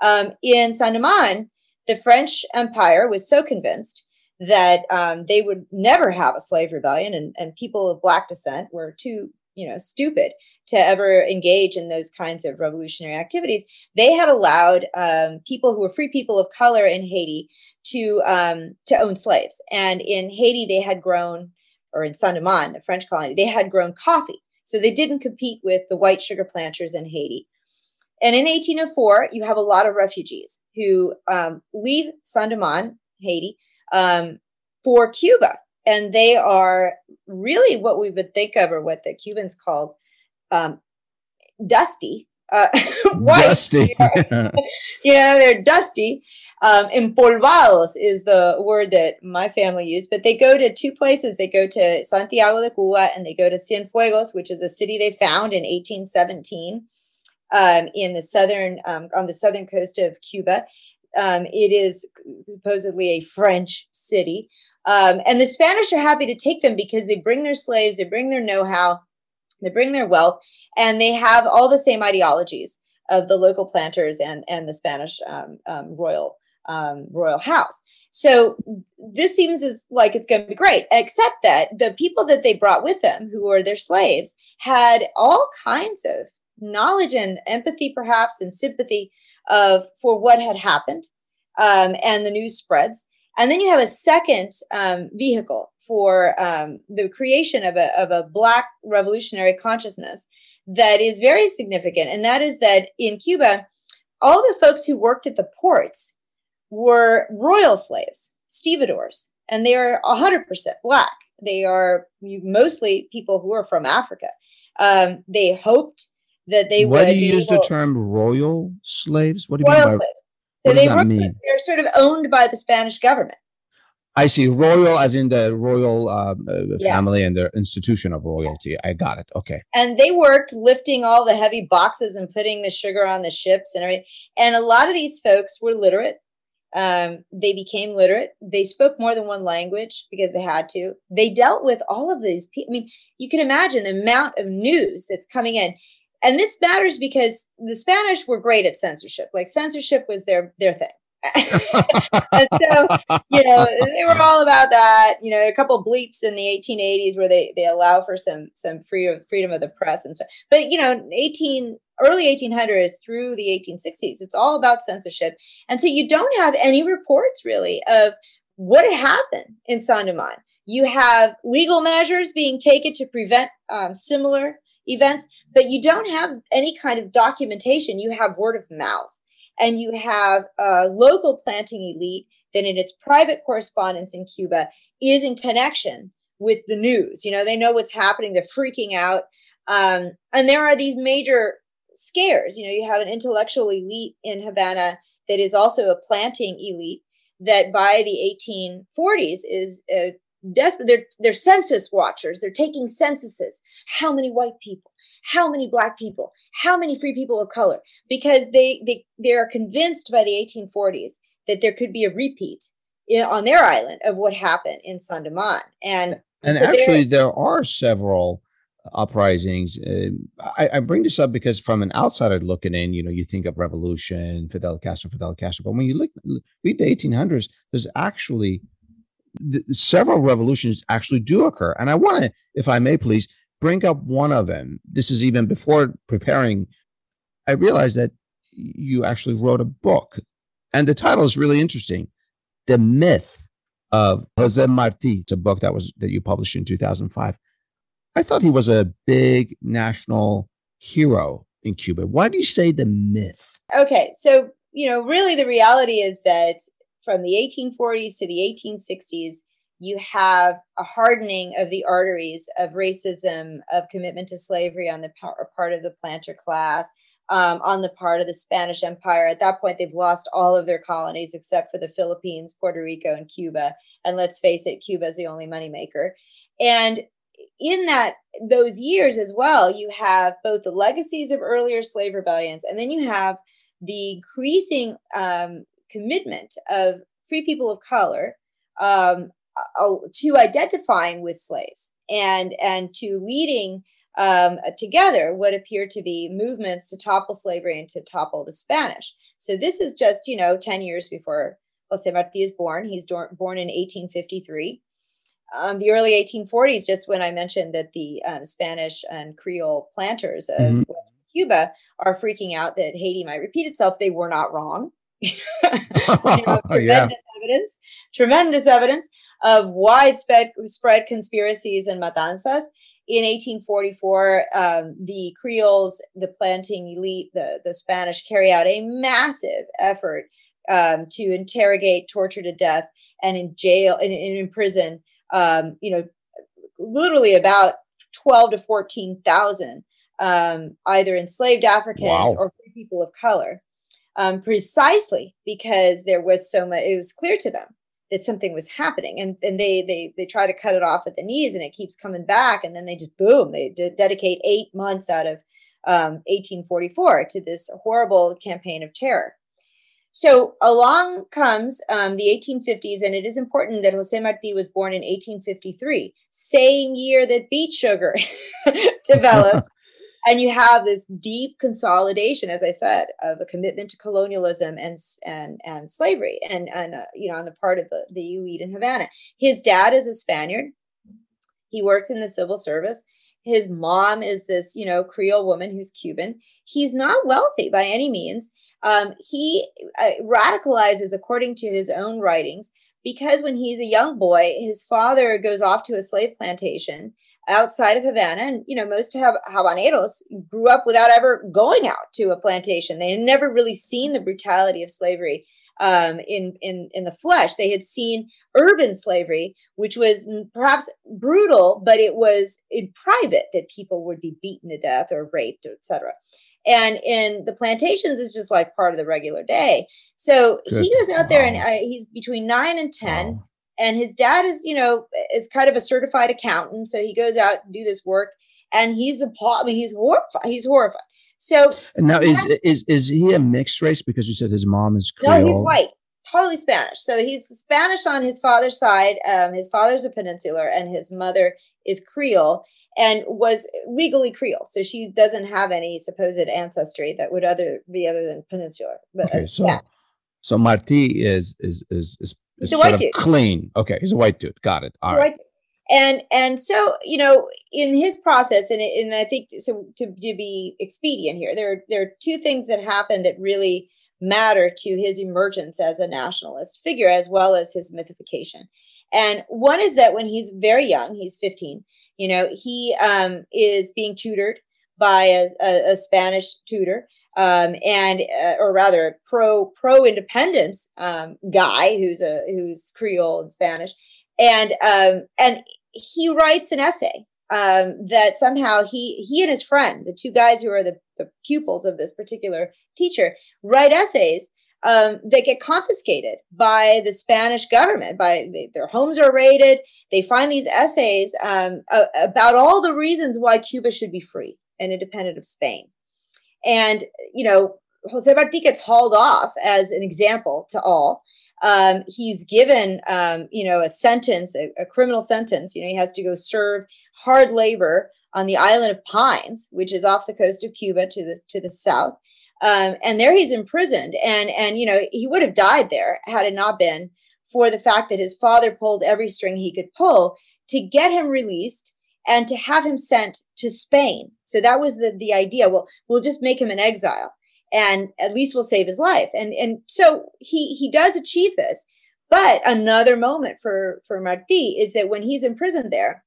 Um, in Saint-Domingue, the French Empire was so convinced that um, they would never have a slave rebellion, and, and people of Black descent were too, you know, stupid to ever engage in those kinds of revolutionary activities. They had allowed um, people who were free people of color in Haiti to um, to own slaves, and in Haiti they had grown or in Saint-Domingue, the French colony, they had grown coffee. So they didn't compete with the white sugar planters in Haiti. And in 1804, you have a lot of refugees who um, leave Saint-Domingue, Haiti, um, for Cuba. And they are really what we would think of, or what the Cubans called um, dusty, uh, white. Dusty. yeah, they're dusty. Um, empolvados is the word that my family used, but they go to two places. They go to Santiago de Cuba and they go to Cienfuegos, which is a city they found in 1817 um, in the southern um, on the southern coast of Cuba. Um, it is supposedly a French city, um, and the Spanish are happy to take them because they bring their slaves, they bring their know-how, they bring their wealth, and they have all the same ideologies of the local planters and and the Spanish um, um, royal royal house. So this seems as like it's going to be great, except that the people that they brought with them, who were their slaves, had all kinds of knowledge and empathy, perhaps, and sympathy of for what had happened, um, and the news spreads. And then you have a second um, vehicle for um, the creation of a, of a Black revolutionary consciousness that is very significant, and that is that in Cuba, all the folks who worked at the ports were royal slaves, stevedores, and they are 100% black. They are mostly people who are from Africa. Um, they hoped that they Why would. do you use the term royal slaves? What do you royal mean by, slaves? So they were, mean? They're sort of owned by the Spanish government. I see royal as in the royal uh, uh family yes. and the institution of royalty. I got it. Okay. And they worked lifting all the heavy boxes and putting the sugar on the ships and everything. And a lot of these folks were literate. Um, they became literate. They spoke more than one language because they had to. They dealt with all of these people. I mean, you can imagine the amount of news that's coming in. And this matters because the Spanish were great at censorship. Like censorship was their their thing. and so, you know, they were all about that. You know, a couple bleeps in the 1880s where they they allow for some some free freedom of the press and stuff. But you know, 18 early 1800s through the 1860s, it's all about censorship. And so you don't have any reports really of what had happened in Saint-Domingue. You have legal measures being taken to prevent um, similar events, but you don't have any kind of documentation. You have word of mouth and you have a local planting elite that in its private correspondence in Cuba is in connection with the news. You know, they know what's happening, they're freaking out. Um, and there are these major scares. You know, you have an intellectual elite in Havana that is also a planting elite that by the 1840s is uh, desperate. They're, they're census watchers. They're taking censuses. How many white people? How many black people? How many free people of color? Because they they they are convinced by the 1840s that there could be a repeat in, on their island of what happened in Saint-Domingue. And and so actually, there are several uprisings. Uh, I, I, bring this up because from an outsider looking in, you know, you think of revolution, Fidel Castro, Fidel Castro. But when you look read the 1800s, there's actually several revolutions actually do occur. And I want to, if I may please, bring up one of them. This is even before preparing I realized that you actually wrote a book, and the title is really interesting: "The Myth of Jose Marti." It's a book that was that you published in 2005. I thought he was a big national hero in Cuba. Why do you say the myth? Okay, so you know, really, the reality is that from the 1840s to the 1860s, you have a hardening of the arteries of racism, of commitment to slavery on the part of the planter class, um, on the part of the Spanish Empire. At that point, they've lost all of their colonies except for the Philippines, Puerto Rico, and Cuba. And let's face it, Cuba is the only moneymaker. And in that those years as well, you have both the legacies of earlier slave rebellions, and then you have the increasing um, commitment of free people of color um, uh, to identifying with slaves and and to leading um, together what appear to be movements to topple slavery and to topple the Spanish. So this is just you know ten years before Jose Marti is born. He's born in 1853. Um, the early 1840s, just when I mentioned that the um, Spanish and Creole planters of mm-hmm. Cuba are freaking out that Haiti might repeat itself, they were not wrong. you know, tremendous yeah. evidence, tremendous evidence of widespread spread conspiracies and matanzas. In 1844, um, the Creoles, the planting elite, the, the Spanish carry out a massive effort um, to interrogate, torture to death, and in jail and in, in prison, um, you know, literally about 12 to 14,000 um, either enslaved Africans wow. or people of color um, precisely because there was so much it was clear to them that something was happening. And, and they they they try to cut it off at the knees and it keeps coming back. And then they just boom they d- dedicate eight months out of um, 1844 to this horrible campaign of terror. So along comes um, the 1850s, and it is important that Jose Marti was born in 1853, same year that beet sugar develops and you have this deep consolidation as i said of a commitment to colonialism and and and slavery and and uh, you know on the part of the, the elite in havana. His dad is a spaniard. He works in the civil service. His mom is this you know creole woman who's cuban. He's not wealthy by any means. Um, he uh, radicalizes according to his own writings because when he's a young boy his father goes off to a slave plantation outside of Havana. And, you know, most Habaneros grew up without ever going out to a plantation. They had never really seen the brutality of slavery um, in, in, in the flesh. They had seen urban slavery, which was perhaps brutal, but it was in private that people would be beaten to death or raped, etc. And in the plantations is just like part of the regular day. So Good. he goes out there and uh, he's between nine and 10. Wow and his dad is you know is kind of a certified accountant. So he goes out and do this work and he's appalled I mean, he's horrified he's horrified. So now is is is he a mixed race? Because you said his mom is Creole? no he's white totally spanish. So he's spanish on his father's side um, his father's a peninsular and his mother is creole and was legally creole. So she doesn't have any supposed ancestry that would other be other than peninsular but okay, so yeah. so marti is is is is He's a white dude. Clean. Okay, he's a white dude. Got it. All right. And and so you know, in his process, and and I think so to, to be expedient here, there there are two things that happen that really matter to his emergence as a nationalist figure, as well as his mythification. And one is that when he's very young, he's 15, you know, he um, is being tutored by a, a, a Spanish tutor um, and uh, or rather pro pro independence um, guy who's a who's Creole and Spanish, and um, and he writes an essay um, that somehow he he and his friend, the two guys who are the, the pupils of this particular teacher, write essays um, that get confiscated by the Spanish government. By they, their homes are raided. They find these essays um, about all the reasons why Cuba should be free and independent of Spain. And, you know, Jose Marti gets hauled off as an example to all. Um, he's given, um, you know, a sentence, a, a, criminal sentence. You know, he has to go serve hard labor on the island of Pines, which is off the coast of Cuba to the to the south. Um, and there he's imprisoned, and and you know he would have died there had it not been for the fact that his father pulled every string he could pull to get him released and to have him sent to Spain. So that was the, the idea. Well, we'll just make him an exile and at least we'll save his life. And, and so he, he does achieve this. But another moment for, for Martí is that when he's in prison there,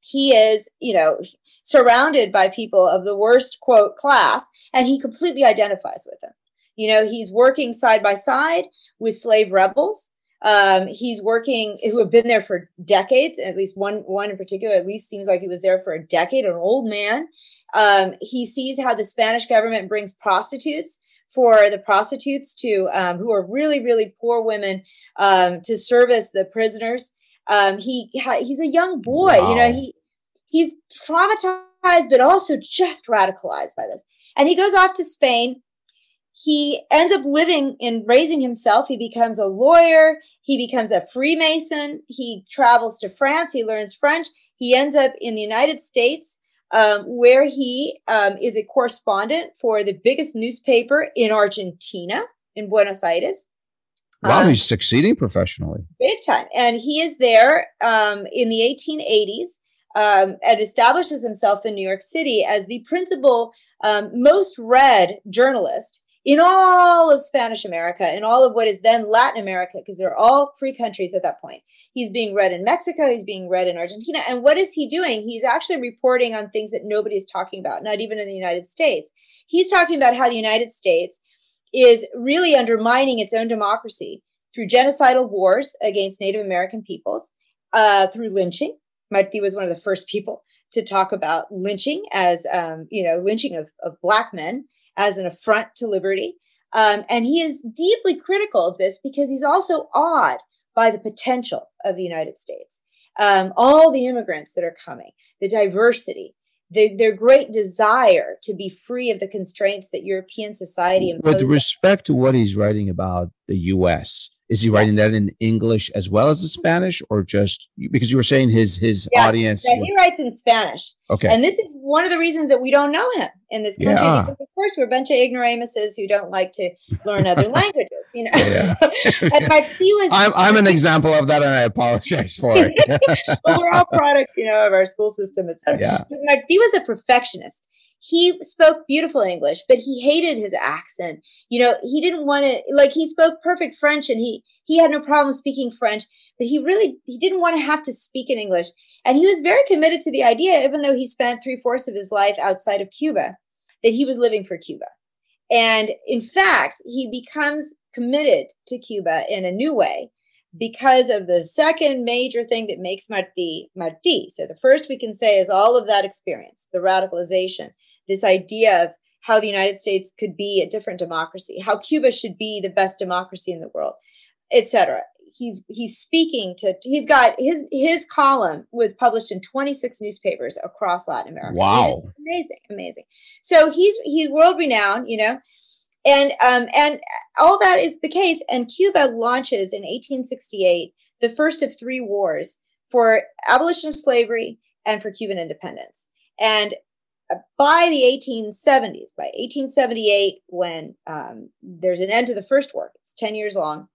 he is, you know, surrounded by people of the worst quote class, and he completely identifies with them. You know, he's working side by side with slave rebels. Um, he's working who have been there for decades. At least one one in particular, at least seems like he was there for a decade. An old man. Um, he sees how the Spanish government brings prostitutes for the prostitutes to um, who are really really poor women um, to service the prisoners. Um, he he's a young boy, wow. you know. He he's traumatized, but also just radicalized by this. And he goes off to Spain. He ends up living and raising himself. He becomes a lawyer. He becomes a Freemason. He travels to France. He learns French. He ends up in the United States um, where he um, is a correspondent for the biggest newspaper in Argentina, in Buenos Aires. Wow, um, he's succeeding professionally. Big time. And he is there um, in the 1880s um, and establishes himself in New York City as the principal, um, most read journalist in all of Spanish America, in all of what is then Latin America, because they're all free countries at that point. He's being read in Mexico, he's being read in Argentina. And what is he doing? He's actually reporting on things that nobody is talking about, not even in the United States. He's talking about how the United States is really undermining its own democracy through genocidal wars against Native American peoples, uh, through lynching. Martí was one of the first people to talk about lynching as, um, you know, lynching of, of Black men as an affront to liberty. Um, and he is deeply critical of this because he's also awed by the potential of the United States. Um, all the immigrants that are coming, the diversity, the, their great desire to be free of the constraints that European society imposes. With respect to what he's writing about the U.S., is he writing that in English as well as the mm-hmm. Spanish, or just because you were saying his his yeah, audience? Yeah, he writes in Spanish. Okay, and this is one of the reasons that we don't know him in this country. Yeah. Because of course, we're a bunch of ignoramuses who don't like to learn other languages. You know, yeah. and was. I'm I'm an example of that, and I apologize for it. well, we're all products, you know, of our school system, etc. Yeah. But Martí was a perfectionist he spoke beautiful English, but he hated his accent. You know, he didn't want to like he spoke perfect French and he he had no problem speaking French, but he really he didn't want to have to speak in English. And he was very committed to the idea, even though he spent three fourths of his life outside of Cuba, that he was living for Cuba. And in fact, he becomes committed to Cuba in a new way because of the second major thing that makes Martí Martí. So the first we can say is all of that experience, the radicalization, this idea of how the United States could be a different democracy, how Cuba should be the best democracy in the world, etc. He's he's speaking to he's got his his column was published in 26 newspapers across Latin America. Wow. Amazing, amazing. So he's he's world renowned, you know. And um and all that is the case and Cuba launches in 1868 the first of three wars for abolition of slavery and for Cuban independence. And by the 1870s, by 1878, when um, there's an end to the first war, it's 10 years long.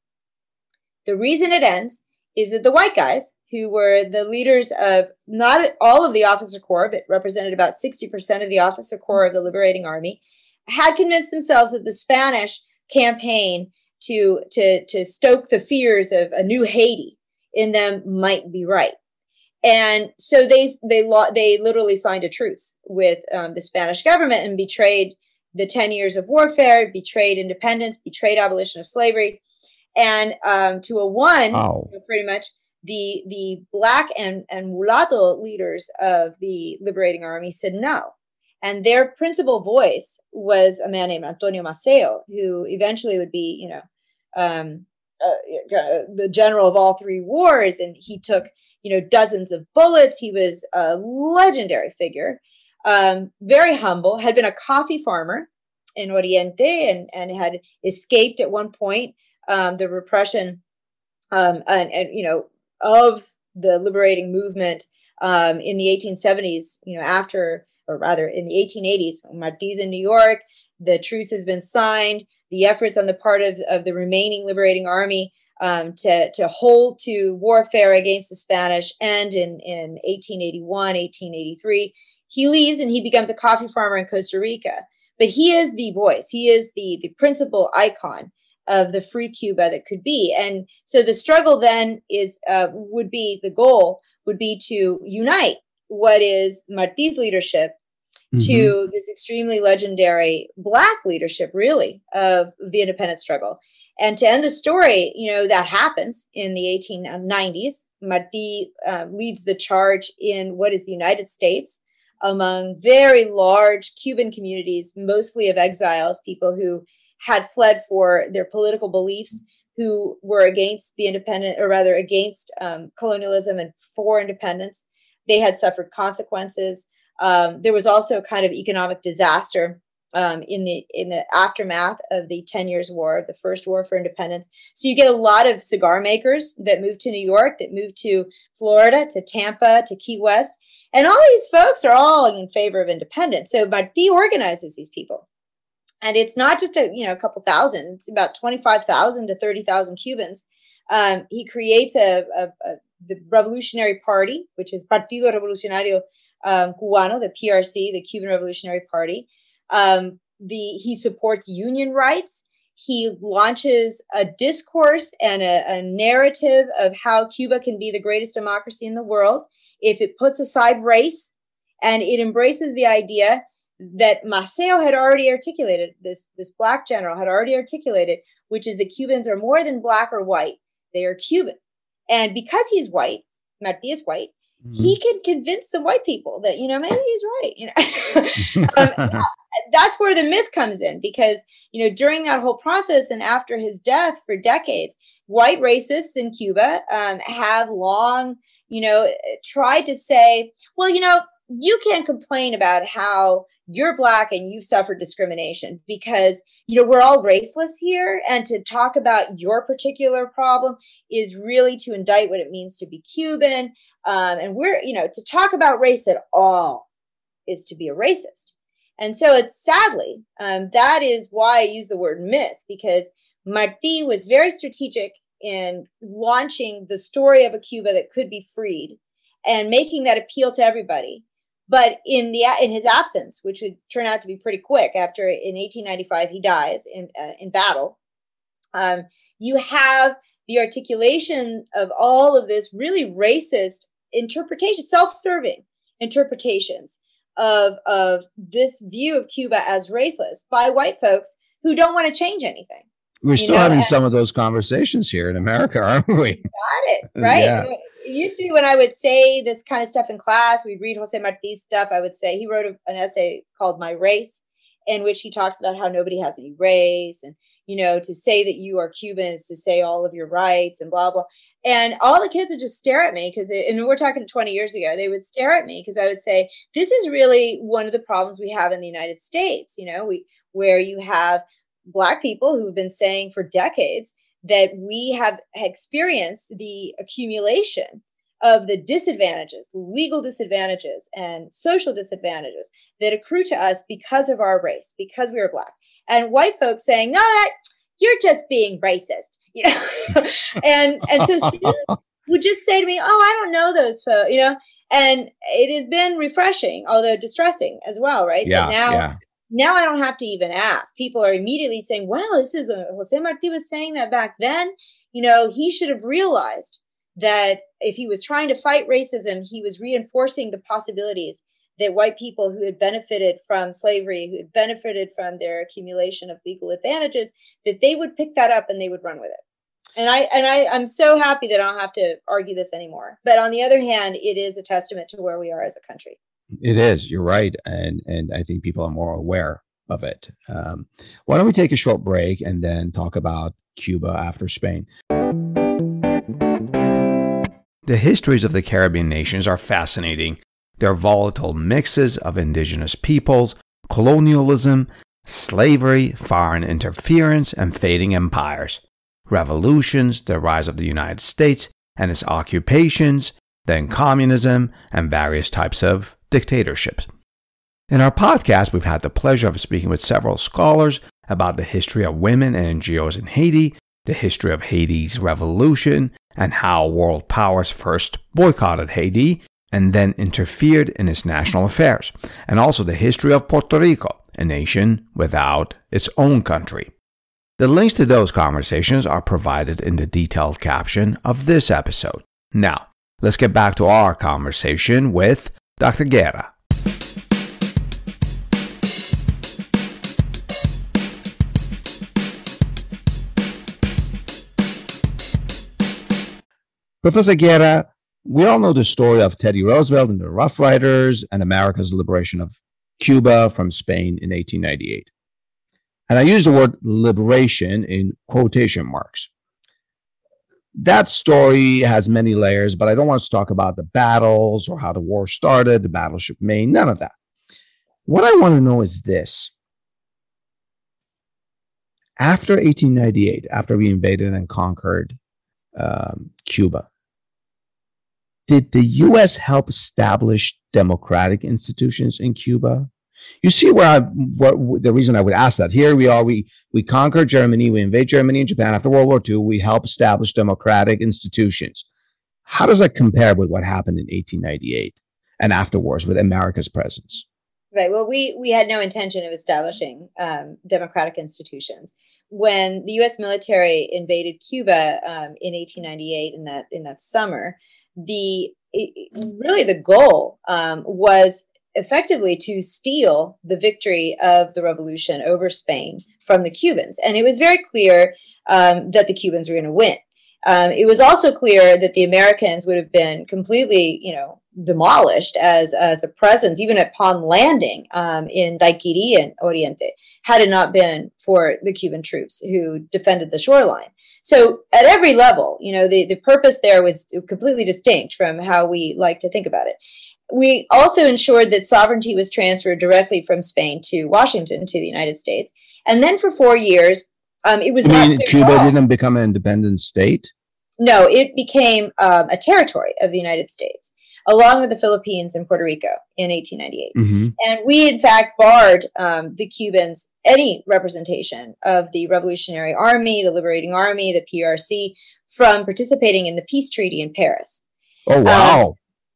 The reason it ends is that the white guys, who were the leaders of not all of the officer corps, but represented about 60% of the officer corps of the liberating army, had convinced themselves that the Spanish campaign to, to, to stoke the fears of a new Haiti in them might be right and so they they they literally signed a truce with um, the Spanish government and betrayed the 10 years of warfare, betrayed independence, betrayed abolition of slavery, and um, to a one, wow. pretty much the the black and and mulatto leaders of the liberating army said no, and their principal voice was a man named Antonio Maceo, who eventually would be you know um, uh, the general of all three wars, and he took you know, dozens of bullets. He was a legendary figure, um, very humble, had been a coffee farmer in Oriente and, and had escaped at one point um, the repression um, and, and, you know, of the liberating movement um, in the 1870s, you know, after, or rather in the 1880s, Martí's in New York, the truce has been signed, the efforts on the part of, of the remaining liberating army um, to, to hold to warfare against the Spanish and in, in 1881, 1883. He leaves and he becomes a coffee farmer in Costa Rica. But he is the voice, he is the, the principal icon of the free Cuba that could be. And so the struggle then is uh, would be the goal would be to unite what is Marti's leadership mm-hmm. to this extremely legendary black leadership, really, of the independence struggle. And to end the story, you know, that happens in the 1890s. Marti uh, leads the charge in what is the United States among very large Cuban communities, mostly of exiles, people who had fled for their political beliefs, who were against the independent, or rather against um, colonialism and for independence. They had suffered consequences. Um, there was also a kind of economic disaster um, in the in the aftermath of the Ten Years' War, the first war for independence. So you get a lot of cigar makers that moved to New York, that moved to Florida, to Tampa, to Key West, and all these folks are all in favor of independence. So Marti organizes these people, and it's not just a you know a couple thousand; it's about twenty five thousand to thirty thousand Cubans. Um, he creates a, a, a the Revolutionary Party, which is Partido Revolucionario um, Cubano, the PRC, the Cuban Revolutionary Party. Um, the he supports union rights. He launches a discourse and a, a narrative of how Cuba can be the greatest democracy in the world if it puts aside race and it embraces the idea that Maceo had already articulated, this, this black general had already articulated, which is that Cubans are more than black or white. They are Cuban. And because he's white, Marti is white, mm-hmm. he can convince some white people that, you know, maybe he's right. You know, um, that's where the myth comes in because, you know, during that whole process and after his death for decades, white racists in Cuba um, have long, you know, tried to say, well, you know, you can't complain about how you're black and you've suffered discrimination because you know we're all raceless here. And to talk about your particular problem is really to indict what it means to be cuban. Um, and we're you know to talk about race at all is to be a racist and so it's sadly um, that is why i use the word myth because marti was very strategic in launching the story of a cuba that could be freed and making that appeal to everybody. But in the in his absence, which would turn out to be pretty quick after in 1895 he dies in uh, in battle, um, you have the articulation of all of this really racist interpretation, self-serving interpretations of of this view of Cuba as raceless by white folks who don't want to change anything. We're still know? having and, some of those conversations here in America, aren't we? Got it right. Yeah it used to be when I would say this kind of stuff in class, we'd read Jose Marti's stuff. I would say he wrote an essay called My Race, in which he talks about how nobody has any race and you know, to say that you are Cuban is to say all of your rights and blah blah. And all the kids would just stare at me because, and we're talking 20 years ago, they would stare at me because I would say, "This is really one of the problems we have in the United States." You know, we where you have black people who've been saying for decades that we have experienced the accumulation of the disadvantages, legal disadvantages, and social disadvantages that accrue to us because of our race, because we are black. And white folks saying, "No, that you're just being racist," you know. and and so students would just say to me, "Oh, I don't know those folks," you know. And it has been refreshing, although distressing as well, right? Yeah. now, yeah now I don't have to even ask. People are immediately saying, "Well, this is a, Jose Marti was saying that back then. You know, he should have realized that if he was trying to fight racism, he was reinforcing the possibilities that white people who had benefited from slavery, who had benefited from their accumulation of legal advantages, that they would pick that up and they would run with it." And I and I, I'm so happy that I don't have to argue this anymore. But on the other hand, it is a testament to where we are as a country. It is. You're right, and and I think people are more aware of it. Um, why don't we take a short break and then talk about Cuba after Spain? The histories of the Caribbean nations are fascinating. They're volatile mixes of indigenous peoples, colonialism, slavery, foreign interference, and fading empires, revolutions, the rise of the United States and its occupations, then communism, and various types of dictatorships. In our podcast, we've had the pleasure of speaking with several scholars about the history of women and NGOs in Haiti, the history of Haiti's revolution, and how world powers first boycotted Haiti and then interfered in its national affairs, and also the history of Puerto Rico, a nation without its own country. The links to those conversations are provided in the detailed caption of this episode. Now, let's get back to our conversation with Dr. Guerra. Professor Guerra, we all know the story of Teddy Roosevelt and the Rough Riders and America's liberation of Cuba from Spain in 1898. And I use the word liberation in quotation marks. That story has many layers, but I don't want to talk about the battles or how the war started, the battleship Maine, none of that. What I want to know is this. After 1898, after we invaded and conquered um, Cuba, did the U.S. help establish democratic institutions in Cuba? You see where I, what the reason I would ask that. Here we are. We we conquer Germany. We invade Germany and Japan after World War II. We help establish democratic institutions. How does that compare with what happened in 1898 and afterwards with America's presence? Right. Well, we we had no intention of establishing um, democratic institutions when the U.S. military invaded Cuba um, in 1898 in that in that summer the really the goal um, was effectively to steal the victory of the revolution over Spain from the Cubans, and it was very clear um, that the Cubans were going to win. Um, it was also clear that the Americans would have been completely, you know, demolished as as a presence, even upon landing um, in Daiquiri and Oriente, had it not been for the Cuban troops who defended the shoreline. So at every level, you know, the, the purpose there was completely distinct from how we like to think about it. We also ensured that sovereignty was transferred directly from Spain to Washington to the United States. And then for four years, um, it was mean, Cuba didn't become an independent state? No, it became um, a territory of the United States along with the Philippines and Puerto Rico in 1898. Mm-hmm. And we, in fact, barred um, the Cubans any representation of the Revolutionary Army, the Liberating Army, the PRC from participating in the peace treaty in Paris. Oh, wow. Um,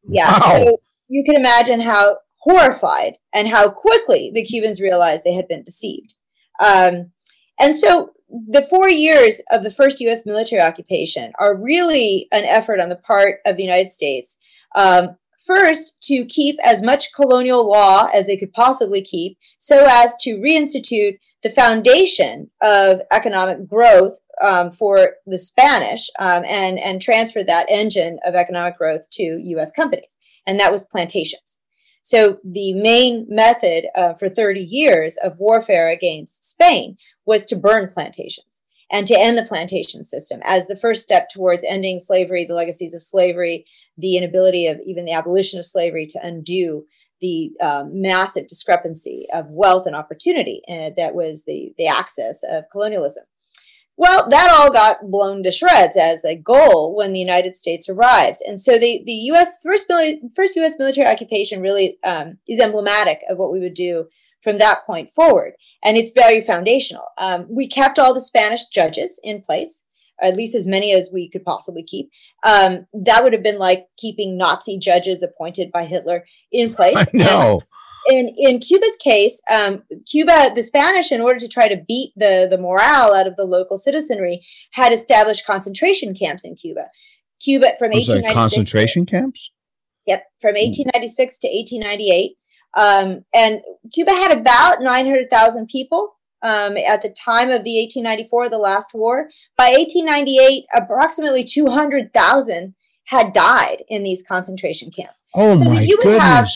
yeah. Wow. So you can imagine how horrified and how quickly the Cubans realized they had been deceived. Um, and so the four years of the first U.S. military occupation are really an effort on the part of the United States um, first, to keep as much colonial law as they could possibly keep, so as to reinstitute the foundation of economic growth um, for the Spanish um, and, and transfer that engine of economic growth to US companies. And that was plantations. So the main method uh, for 30 years of warfare against Spain was to burn plantations and to end the plantation system as the first step towards ending slavery, the legacies of slavery, the inability of even the abolition of slavery to undo the um, massive discrepancy of wealth and opportunity uh, that was the, the axis of colonialism. Well, that all got blown to shreds as a goal when the United States arrives. And so the, the U.S. First, first U.S. military occupation really um, is emblematic of what we would do from that point forward. And it's very foundational. Um, we kept all the Spanish judges in place, at least as many as we could possibly keep. Um, that would have been like keeping Nazi judges appointed by Hitler in place. No. In, in Cuba's case, um, Cuba, the Spanish, in order to try to beat the, the morale out of the local citizenry, had established concentration camps in Cuba. Cuba from 1896 concentration camps. Yep, from 1896 to 1898. Um, and Cuba had about 900,000 people um, at the time of the 1894, the last war. By 1898, approximately 200,000 had died in these concentration camps. Oh so my goodness! Have,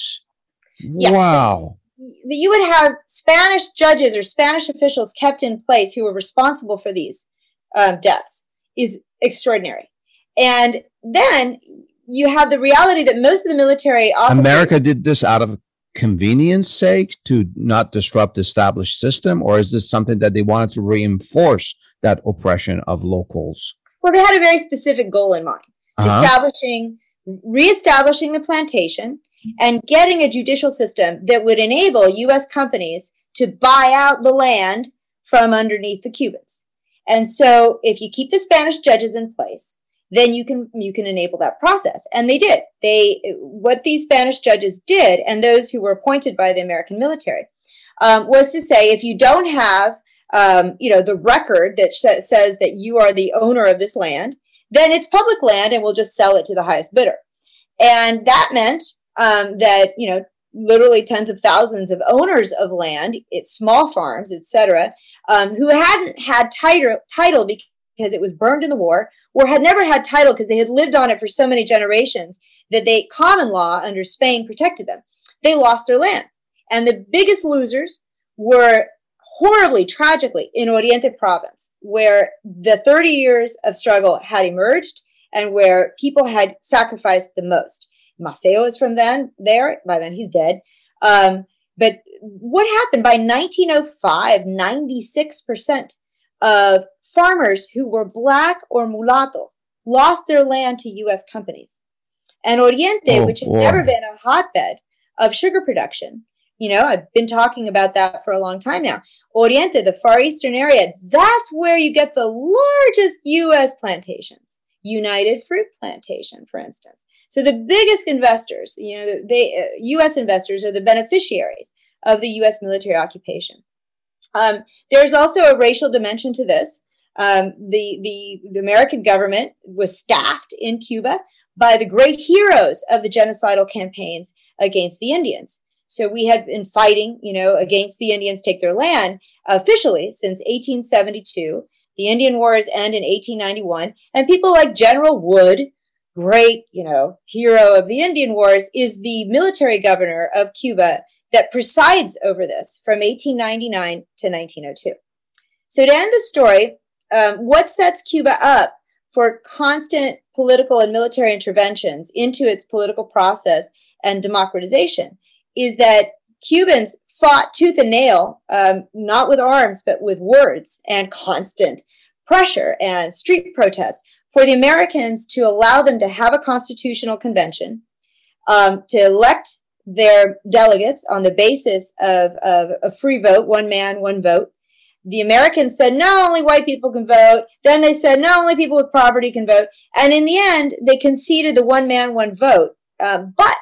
yeah, wow. So you would have Spanish judges or Spanish officials kept in place who were responsible for these um, deaths is extraordinary. And then you have the reality that most of the military officers, America did this out of convenience sake to not disrupt the established system or is this something that they wanted to reinforce that oppression of locals well they had a very specific goal in mind uh-huh. establishing reestablishing the plantation and getting a judicial system that would enable us companies to buy out the land from underneath the cubans And so if you keep the Spanish judges in place, then you can you can enable that process. And they did. They what these spanish judges did and those who were appointed by the american military um, was to say if you don't have um, you know the record that sh- says that you are the owner of this land then it's public land and we'll just sell it to the highest bidder. And that meant um, that you know literally tens of thousands of owners of land it's small farms etc um, who hadn't had title title because it was burned in the war or had never had title because they had lived on it for so many generations that they common law under spain protected them they lost their land and the biggest losers were horribly, tragically in Oriente province, where the 30 years of struggle had emerged and where people had sacrificed the most. Maceo is from then there. By then he's dead. Um, but what happened by 1905? 96% of farmers who were black or mulatto lost their land to U.S. companies. And Oriente, oh, which had boy. never been a hotbed of sugar production, you know, I've been talking about that for a long time now. Oriente, the Far Eastern area, that's where you get the largest U.S. plantations. United Fruit Plantation, for instance. So the biggest investors, you know, they uh, U.S. investors are the beneficiaries of the U.S. military occupation. Um, there's also a racial dimension to this. Um, the, the, the American government was staffed in Cuba by the great heroes of the genocidal campaigns against the Indians. So we had been fighting, you know, against the Indians take their land officially since 1872. The Indian Wars end in 1891, and people like General Wood, great, you know, hero of the Indian Wars, is the military governor of Cuba that presides over this from 1899 to 1902. So to end the story, um, what sets Cuba up for constant political and military interventions into its political process and democratization is that Cubans fought tooth and nail, um, not with arms, but with words and constant pressure and street protests for the Americans to allow them to have a constitutional convention, um, to elect their delegates on the basis of, of a free vote, one man, one vote. The Americans said, no, only white people can vote. Then they said, no, only people with property can vote. And in the end, they conceded the one man, one vote. Uh, but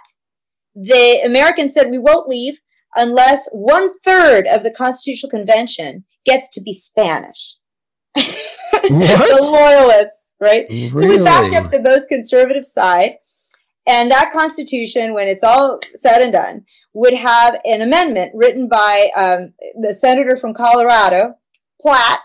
the Americans said we won't leave unless one third of the Constitutional Convention gets to be Spanish. the loyalists, right? Really? So we backed up the most conservative side. And that Constitution, when it's all said and done, would have an amendment written by um, the senator from Colorado, Platt.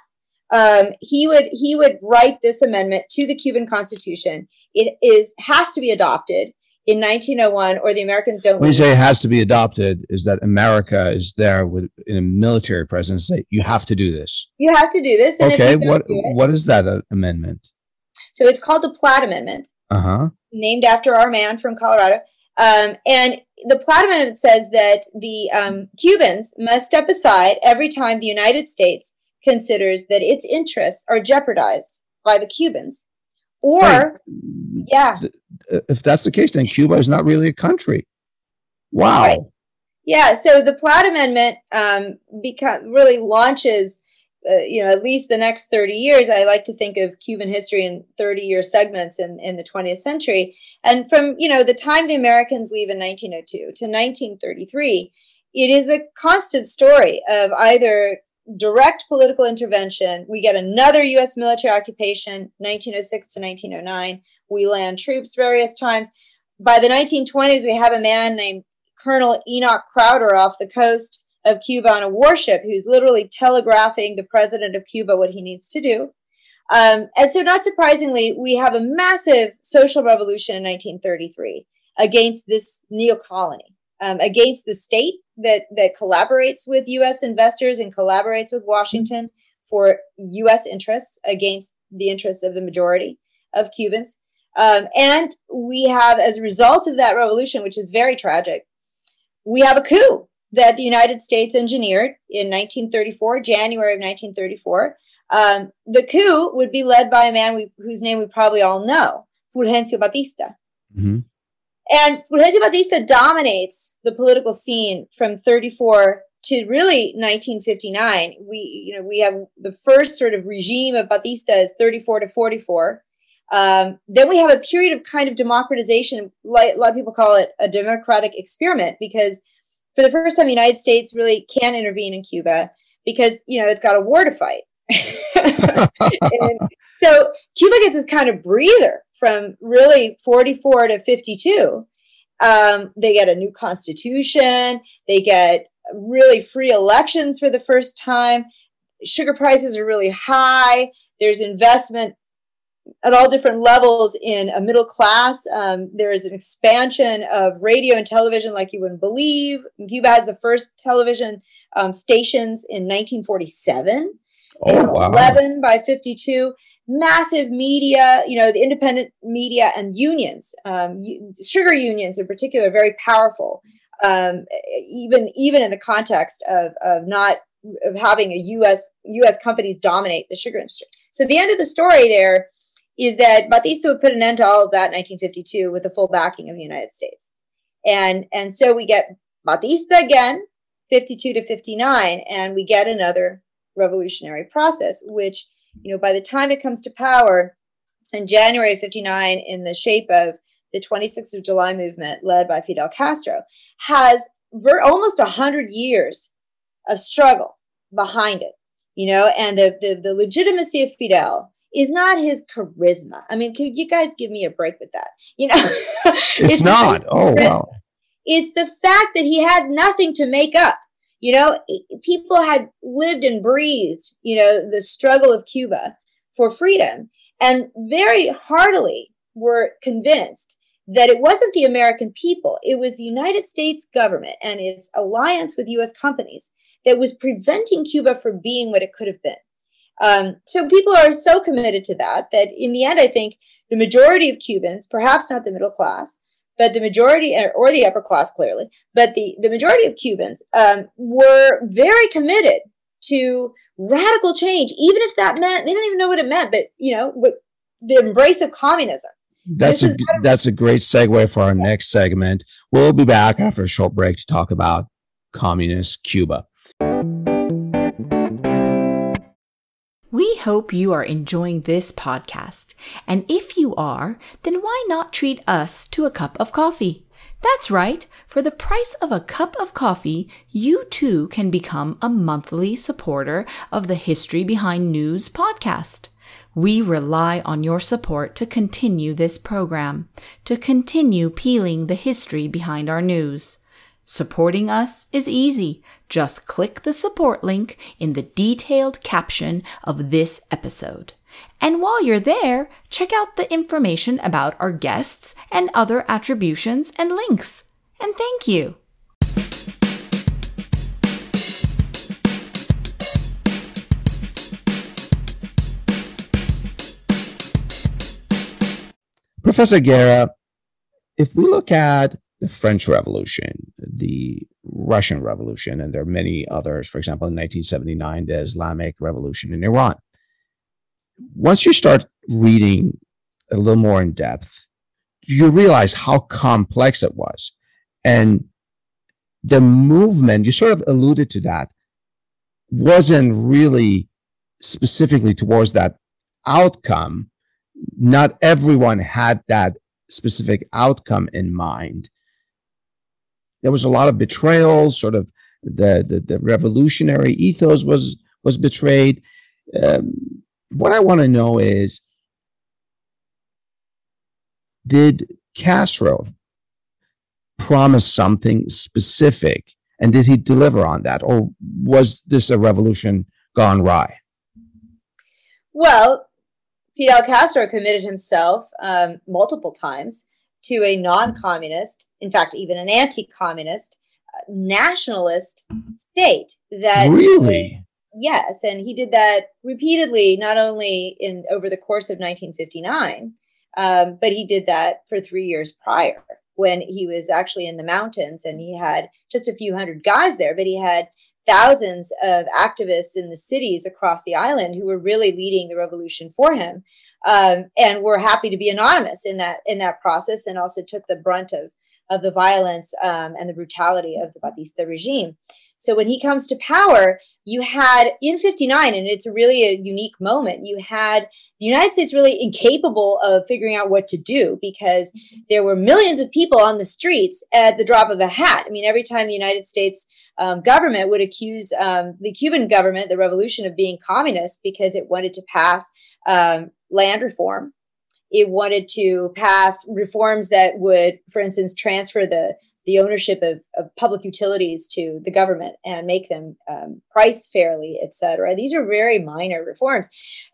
Um, he would he would write this amendment to the Cuban Constitution. It is has to be adopted in 1901 or the Americans don't. When you say it has to be adopted, is that America is there with in a military presence? Say you have to do this. You have to do this. okay, what it, what is that uh, amendment? So it's called the Platt Amendment. Uh huh. Named after our man from Colorado. Um, and the Platt Amendment says that the um, Cubans must step aside every time the United States considers that its interests are jeopardized by the Cubans, or right. yeah, if that's the case, then Cuba is not really a country. Wow. Right. Yeah. So the Platt Amendment um, become really launches, uh, you know, at least the next 30 years. I like to think of Cuban history in 30 year segments in, in the 20th century. And from, you know, the time the Americans leave in 1902 to 1933, it is a constant story of either direct political intervention. We get another U.S. military occupation, 1906 to 1909. We land troops various times. By the 1920s, we have a man named Colonel Enoch Crowder off the coast of Cuba on a warship who's literally telegraphing the president of Cuba what he needs to do. Um, and so, not surprisingly, we have a massive social revolution in 1933 against this neo colony, um, against the state that, that collaborates with US investors and collaborates with Washington for US interests against the interests of the majority of Cubans. Um, and we have, as a result of that revolution, which is very tragic, we have a coup that the United States engineered in 1934, January of 1934. Um, the coup would be led by a man we, whose name we probably all know, Fulgencio Batista. Mm-hmm. And Fulgencio Batista dominates the political scene from 34 to really 1959, we you know we have the first sort of regime of Batista is 34 to 44. Um, then we have a period of kind of democratization. Like, a lot of people call it a democratic experiment because for the first time, the United States really can intervene in Cuba because you know it's got a war to fight. so Cuba gets this kind of breather from really 44 to 52. Um, they get a new constitution. They get really free elections for the first time. Sugar prices are really high. There's investment at all different levels in a middle class. Um, there is an expansion of radio and television like you wouldn't believe. Cuba has the first television um, stations in 1947. Oh, wow. 11 by 52 massive media you know the independent media and unions um, sugar unions in particular very powerful um, even even in the context of, of not of having a us us companies dominate the sugar industry so the end of the story there is that batista would put an end to all of that in 1952 with the full backing of the united states. And and so we get batista again 52 to 59 and we get another revolutionary process, which, you know, by the time it comes to power in January of 59, in the shape of the 26th of July movement led by Fidel Castro, has ver- almost 100 years of struggle behind it, you know, and the, the, the legitimacy of Fidel is not his charisma. I mean, can you guys give me a break with that? You know, it's, it's not. Oh, wow. It's the fact that he had nothing to make up. You know, people had lived and breathed, you know, the struggle of Cuba for freedom and very heartily were convinced that it wasn't the American people, it was the United States government and its alliance with US companies that was preventing Cuba from being what it could have been. Um, so people are so committed to that that in the end, I think the majority of Cubans, perhaps not the middle class, but the majority or the upper class clearly but the, the majority of cubans um, were very committed to radical change even if that meant they didn't even know what it meant but you know with the embrace of communism. That's a, that's a great segue for our next segment. We'll be back after a short break to talk about communist cuba We hope you are enjoying this podcast. And if you are, then why not treat us to a cup of coffee? That's right. For the price of a cup of coffee, you too can become a monthly supporter of the History Behind News podcast. We rely on your support to continue this program, to continue peeling the history behind our news. Supporting us is easy. Just click the support link in the detailed caption of this episode. And while you're there, check out the information about our guests and other attributions and links. And thank you. Professor Guerra, if we look at the French Revolution, the Russian Revolution, and there are many others. For example, in 1979, the Islamic Revolution in Iran. Once you start reading a little more in depth, you realize how complex it was. And the movement, you sort of alluded to that, wasn't really specifically towards that outcome. Not everyone had that specific outcome in mind there was a lot of betrayal. Sort of the the, the revolutionary ethos was was betrayed. Um, what I want to know is, did Castro promise something specific, and did he deliver on that, or was this a revolution gone awry? Well, Fidel Castro committed himself um, multiple times to a non-communist in fact, even an anti-communist uh, nationalist state that really? Yes and he did that repeatedly not only in over the course of 1959 um, but he did that for three years prior when he was actually in the mountains and he had just a few hundred guys there but he had thousands of activists in the cities across the island who were really leading the revolution for him um, and were happy to be anonymous in that in that process and also took the brunt of of the violence um, and the brutality of the Batista regime. So when he comes to power, you had in 59, and it's really a unique moment, you had the United States really incapable of figuring out what to do because there were millions of people on the streets at the drop of a hat. I mean, every time the United States um, government would accuse um, the Cuban government, the revolution, of being communist because it wanted to pass um, land reform. It wanted to pass reforms that would, for instance, transfer the the ownership of, of public utilities to the government and make them um, priced fairly, et cetera. These are very minor reforms.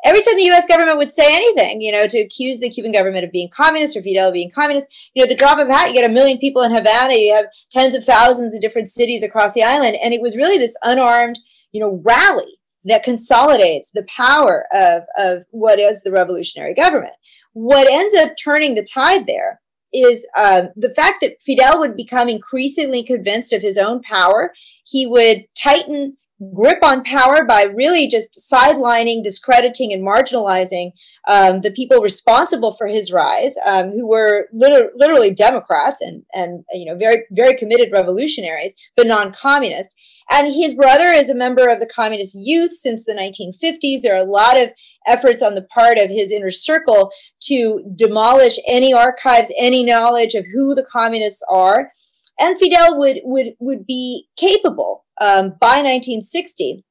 Every time the U.S. government would say anything, you know, to accuse the Cuban government of being communist or Fidel being communist, you know, the drop of hat, you get a million people in Havana, you have tens of thousands of different cities across the island, and it was really this unarmed, you know, rally that consolidates the power of, of what is the revolutionary government. What ends up turning the tide there is um, the fact that Fidel would become increasingly convinced of his own power. He would tighten grip on power by really just sidelining, discrediting, and marginalizing um, the people responsible for his rise, um, who were liter- literally Democrats and and you know very very committed revolutionaries, but non-communist. And his brother is a member of the Communist Youth since the 1950s. There are a lot of efforts on the part of his inner circle to demolish any archives, any knowledge of who the communists are. And Fidel would would would be capable um, by 1960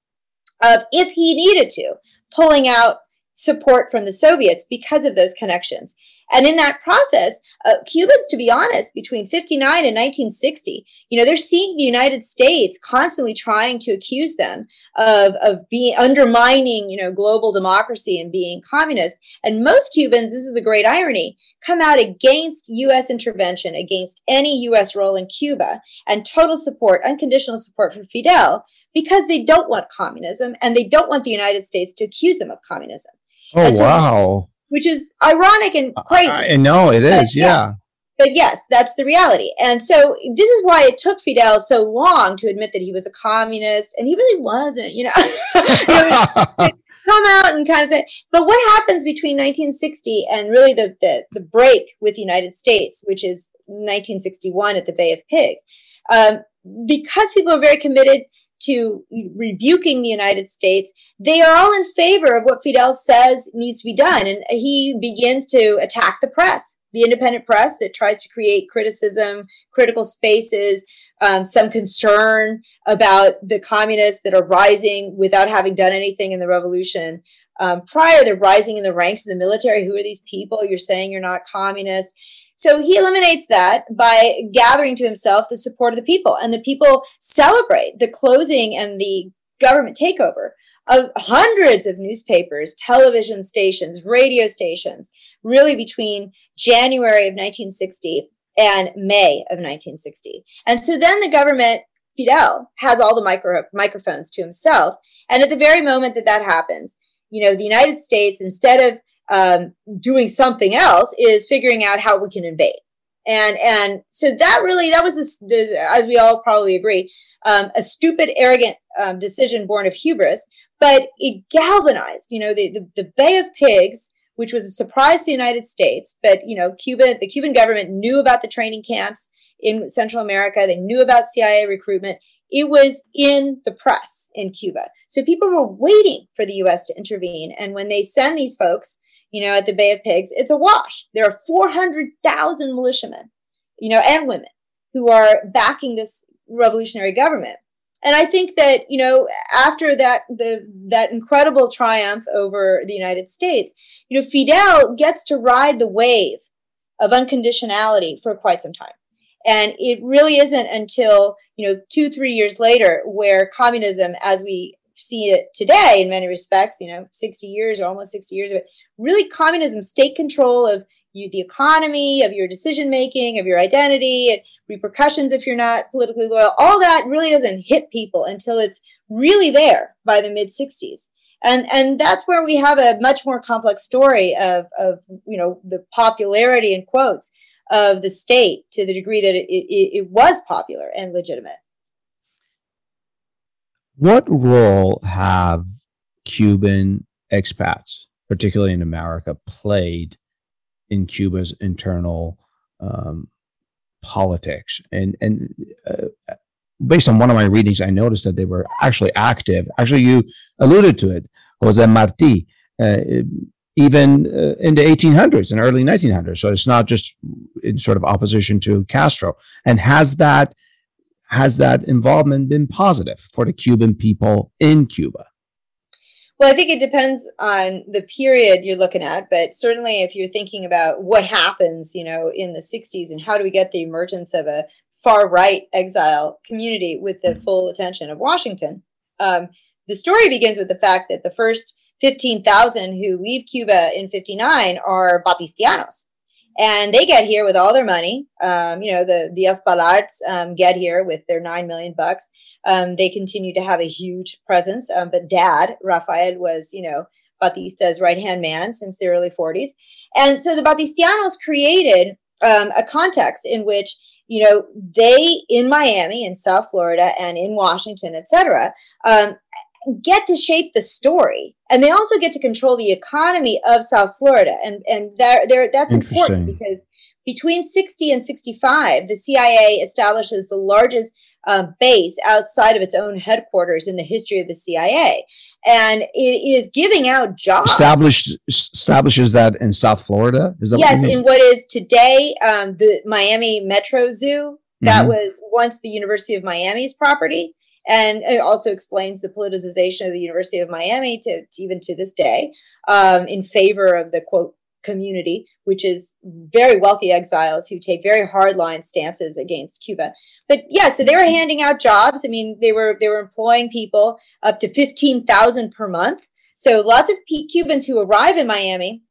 of, if he needed to, pulling out support from the Soviets because of those connections. And in that process, uh, Cubans, to be honest, between 59 and 1960, you know, they're seeing the United States constantly trying to accuse them of, of being undermining, you know, global democracy and being communist. And most Cubans, this is the great irony, come out against U.S. intervention, against any U.S. role in Cuba, and total support, unconditional support for Fidel because they don't want communism and they don't want the United States to accuse them of communism. Oh, so, wow which is ironic and crazy. I know it is, yeah. yeah. But yes, that's the reality. And so this is why it took Fidel so long to admit that he was a communist, and he really wasn't, you know. come out and kind of say, but what happens between 1960 and really the, the, the break with the United States, which is 1961 at the Bay of Pigs? Um, because people are very committed to rebuking the United States, they are all in favor of what Fidel says needs to be done. And he begins to attack the press, the independent press that tries to create criticism, critical spaces, um, some concern about the communists that are rising without having done anything in the revolution. Um, prior, they're rising in the ranks of the military. Who are these people? You're saying you're not communist. So he eliminates that by gathering to himself the support of the people. And the people celebrate the closing and the government takeover of hundreds of newspapers, television stations, radio stations, really between January of 1960 and May of 1960. And so then the government, Fidel, has all the micro, microphones to himself. And at the very moment that that happens, you know, the United States, instead of um, doing something else is figuring out how we can invade. And and so that really that was a, as we all probably agree um, a stupid, arrogant um, decision born of hubris, but it galvanized. You know the, the the Bay of Pigs, which was a surprise to the United States, but you know Cuba, the Cuban government knew about the training camps in Central America. They knew about CIA recruitment. It was in the press in Cuba. So people were waiting for the US to intervene. And when they send these folks you know, at the Bay of Pigs, it's a wash. There are 400,000 militiamen, you know, and women who are backing this revolutionary government. And I think that, you know, after that, the, that incredible triumph over the United States, you know, Fidel gets to ride the wave of unconditionality for quite some time. And it really isn't until, you know, two, three years later where communism, as we see it today in many respects, you know, 60 years or almost 60 years of it, really communism, state control of you, the economy, of your decision making, of your identity, repercussions if you're not politically loyal, all that really doesn't hit people until it's really there by the mid 60s. And, and that's where we have a much more complex story of, of you know the popularity in quotes of the state to the degree that it, it, it was popular and legitimate. What role have Cuban expats, particularly in America, played in Cuba's internal um, politics? And and uh, based on one of my readings, I noticed that they were actually active. Actually, you alluded to it, Jose Marti, uh, even uh, in the 1800s and early 1900s. So it's not just in sort of opposition to Castro. And has that has that involvement been positive for the Cuban people in Cuba? Well, I think it depends on the period you're looking at, but certainly if you're thinking about what happens, you know, in the 60s and how do we get the emergence of a far right exile community with the full attention of Washington, um, the story begins with the fact that the first 15,000 who leave Cuba in 59 are Batistianos and they get here with all their money. Um, you know, the the Diaz-Balarts um, get here with their nine million bucks. Um, they continue to have a huge presence, um, but Dad Rafael was, you know, Batista's right hand man since the early 40s, and so the Batistianos created um, a context in which you know they in Miami, in South Florida, and in Washington, etc get to shape the story. And they also get to control the economy of south florida. And and there there that's important because between 60 and 65 the cia establishes the largest uh, base outside of its own headquarters in the history of the cia and it is giving out jobs. Established establishes that in south florida? Is that yes what in what is today um, the miami metro zoo. That mm-hmm. was once the university of miami's property and it also explains the politicization of the University of Miami to, to even to this day um, in favor of the quote community, which is very wealthy exiles who take very hardline stances against Cuba. But yeah, so they were handing out jobs. I mean, they were they were employing people up to fifteen thousand per month. So lots of Cubans who arrive in Miami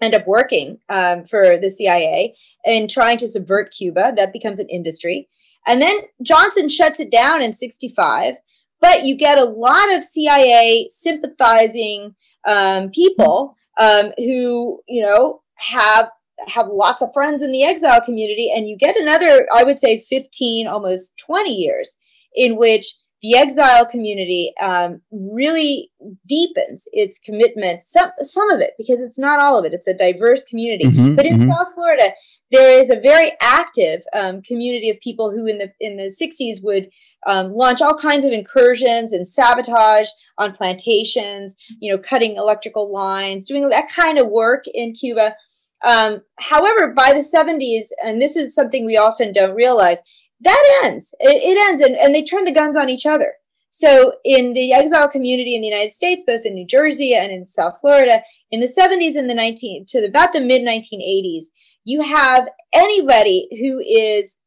end up working um, for the CIA and trying to subvert Cuba. That becomes an industry. And then Johnson shuts it down in 65. But you get a lot of CIA sympathizing um, people um, who, you know, have have lots of friends in the exile community, and you get another, I would say, 15, almost 20 years in which the exile community um, really deepens its commitment some some of it because it's not all of it it's a diverse community mm-hmm, but in mm-hmm. south florida there is a very active um, community of people who in the in the 60s would um, launch all kinds of incursions and sabotage on plantations you know cutting electrical lines doing that kind of work in cuba um, however by the 70s and this is something we often don't realize that ends it, it ends and, and they turn the guns on each other so in the exile community in the united states both in new jersey and in south florida in the 70s and the 19 to about the mid 1980s you have anybody who is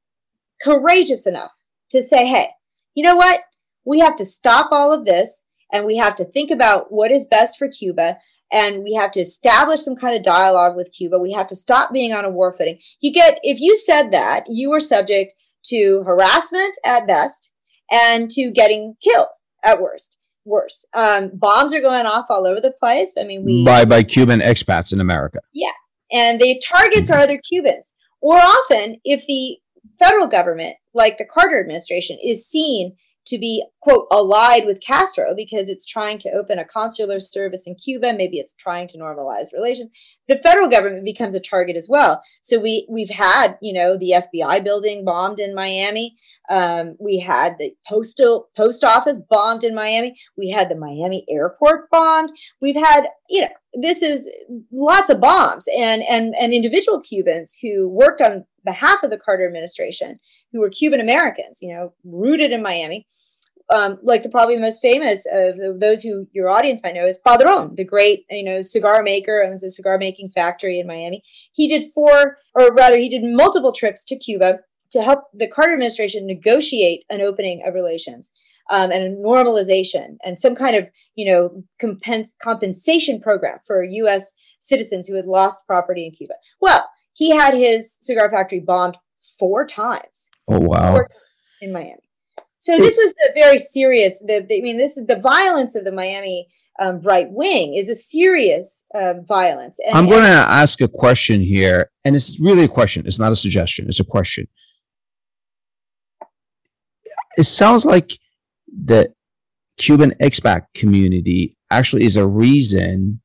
courageous enough to say, hey, you know what? We have to stop all of this and we have to think about what is best for Cuba and we have to establish some kind of dialogue with Cuba. We have to stop being on a war footing. You get, if you said that, you were subject to harassment at best and to getting killed at worst. Worse. Um, bombs are going off all over the place. I mean, we by by Cuban expats in America. Yeah, and the targets are other Cubans. Or often, if the federal government, like the Carter administration, is seen to be, quote, allied with Castro because it's trying to open a consular service in Cuba. Maybe it's trying to normalize relations. The federal government becomes a target as well. So we, we've had, you know, the FBI building bombed in Miami. Um, we had the postal post office bombed in Miami. We had the Miami airport bombed. We've had, you know, this is lots of bombs and, and, and individual Cubans who worked on behalf of the Carter administration who were Cuban Americans, you know, rooted in Miami. Um, like the probably the most famous of those who your audience might know is Padron, the great you know cigar maker, owns a cigar making factory in Miami. He did four, or rather, he did multiple trips to Cuba to help the Carter administration negotiate an opening of relations um, and a normalization and some kind of you know compens- compensation program for U.S. citizens who had lost property in Cuba. Well, he had his cigar factory bombed four times. Oh wow! in Miami. So this was a very serious. The, the, I mean, this is the violence of the Miami um, right wing is a serious uh, violence. And, I'm going to ask a question here, and it's really a question. It's not a suggestion. It's a question. It sounds like the Cuban expat community actually is a reason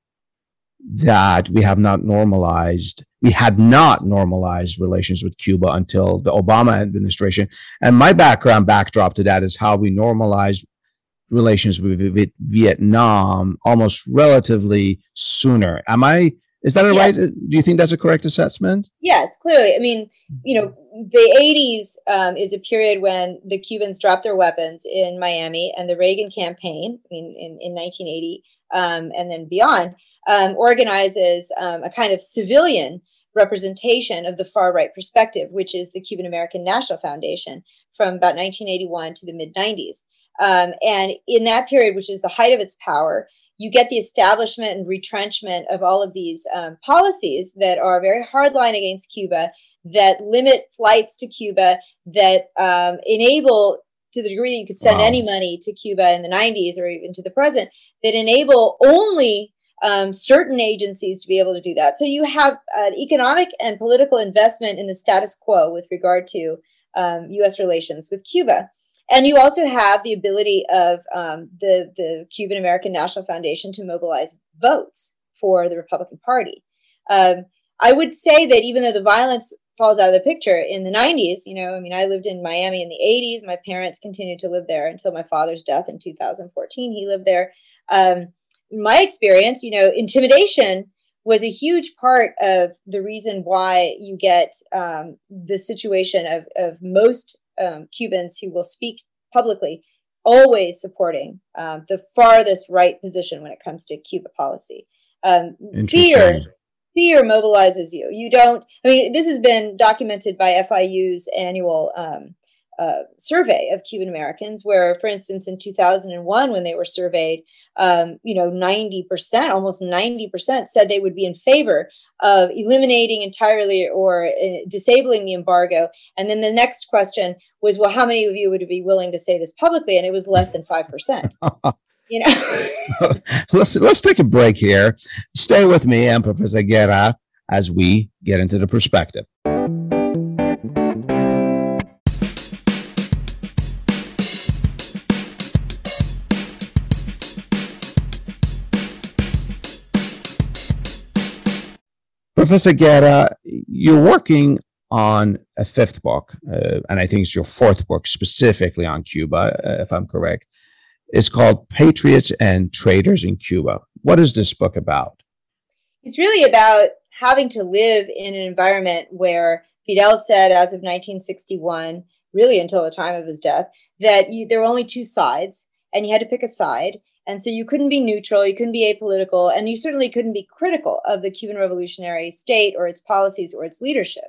that we have not normalized we had not normalized relations with Cuba until the Obama administration. And my background backdrop to that is how we normalized relations with Vietnam almost relatively sooner. Am I is that a yeah. right? Do you think that's a correct assessment? Yes, clearly. I mean, you know, the 80s um, is a period when the Cubans dropped their weapons in Miami and the Reagan campaign, I mean, in, in 1980 um, and then beyond, um, organizes um, a kind of civilian representation of the far right perspective, which is the Cuban American National Foundation from about 1981 to the mid 90s. Um, and in that period, which is the height of its power, you get the establishment and retrenchment of all of these um, policies that are very hardline against Cuba, that limit flights to Cuba, that um, enable, to the degree that you could send wow. any money to Cuba in the 90s or even to the present, that enable only um, certain agencies to be able to do that. So you have an economic and political investment in the status quo with regard to um, U.S. relations with Cuba. And you also have the ability of um, the, the Cuban American National Foundation to mobilize votes for the Republican Party. Um, I would say that even though the violence falls out of the picture in the 90s, you know, I mean, I lived in Miami in the 80s. My parents continued to live there until my father's death in 2014. He lived there. Um, my experience, you know, intimidation was a huge part of the reason why you get um, the situation of, of most um, Cubans who will speak publicly always supporting um, the farthest right position when it comes to Cuba policy. Um, fear, fear mobilizes you. You don't. I mean, this has been documented by FIU's annual um, uh, survey of Cuban Americans, where, for instance, in 2001, when they were surveyed, um, you know, 90%, almost 90% said they would be in favor of eliminating entirely or uh, disabling the embargo. And then the next question was, well, how many of you would be willing to say this publicly? And it was less than 5%. you know, let's let's take a break here. Stay with me and Professor Guerra as we get into the perspective. Professor Guerra, you're working on a fifth book, uh, and I think it's your fourth book specifically on Cuba, uh, if I'm correct. It's called Patriots and Traitors in Cuba. What is this book about? It's really about having to live in an environment where Fidel said, as of 1961, really until the time of his death, that you, there were only two sides, and you had to pick a side. And so you couldn't be neutral, you couldn't be apolitical, and you certainly couldn't be critical of the Cuban revolutionary state or its policies or its leadership.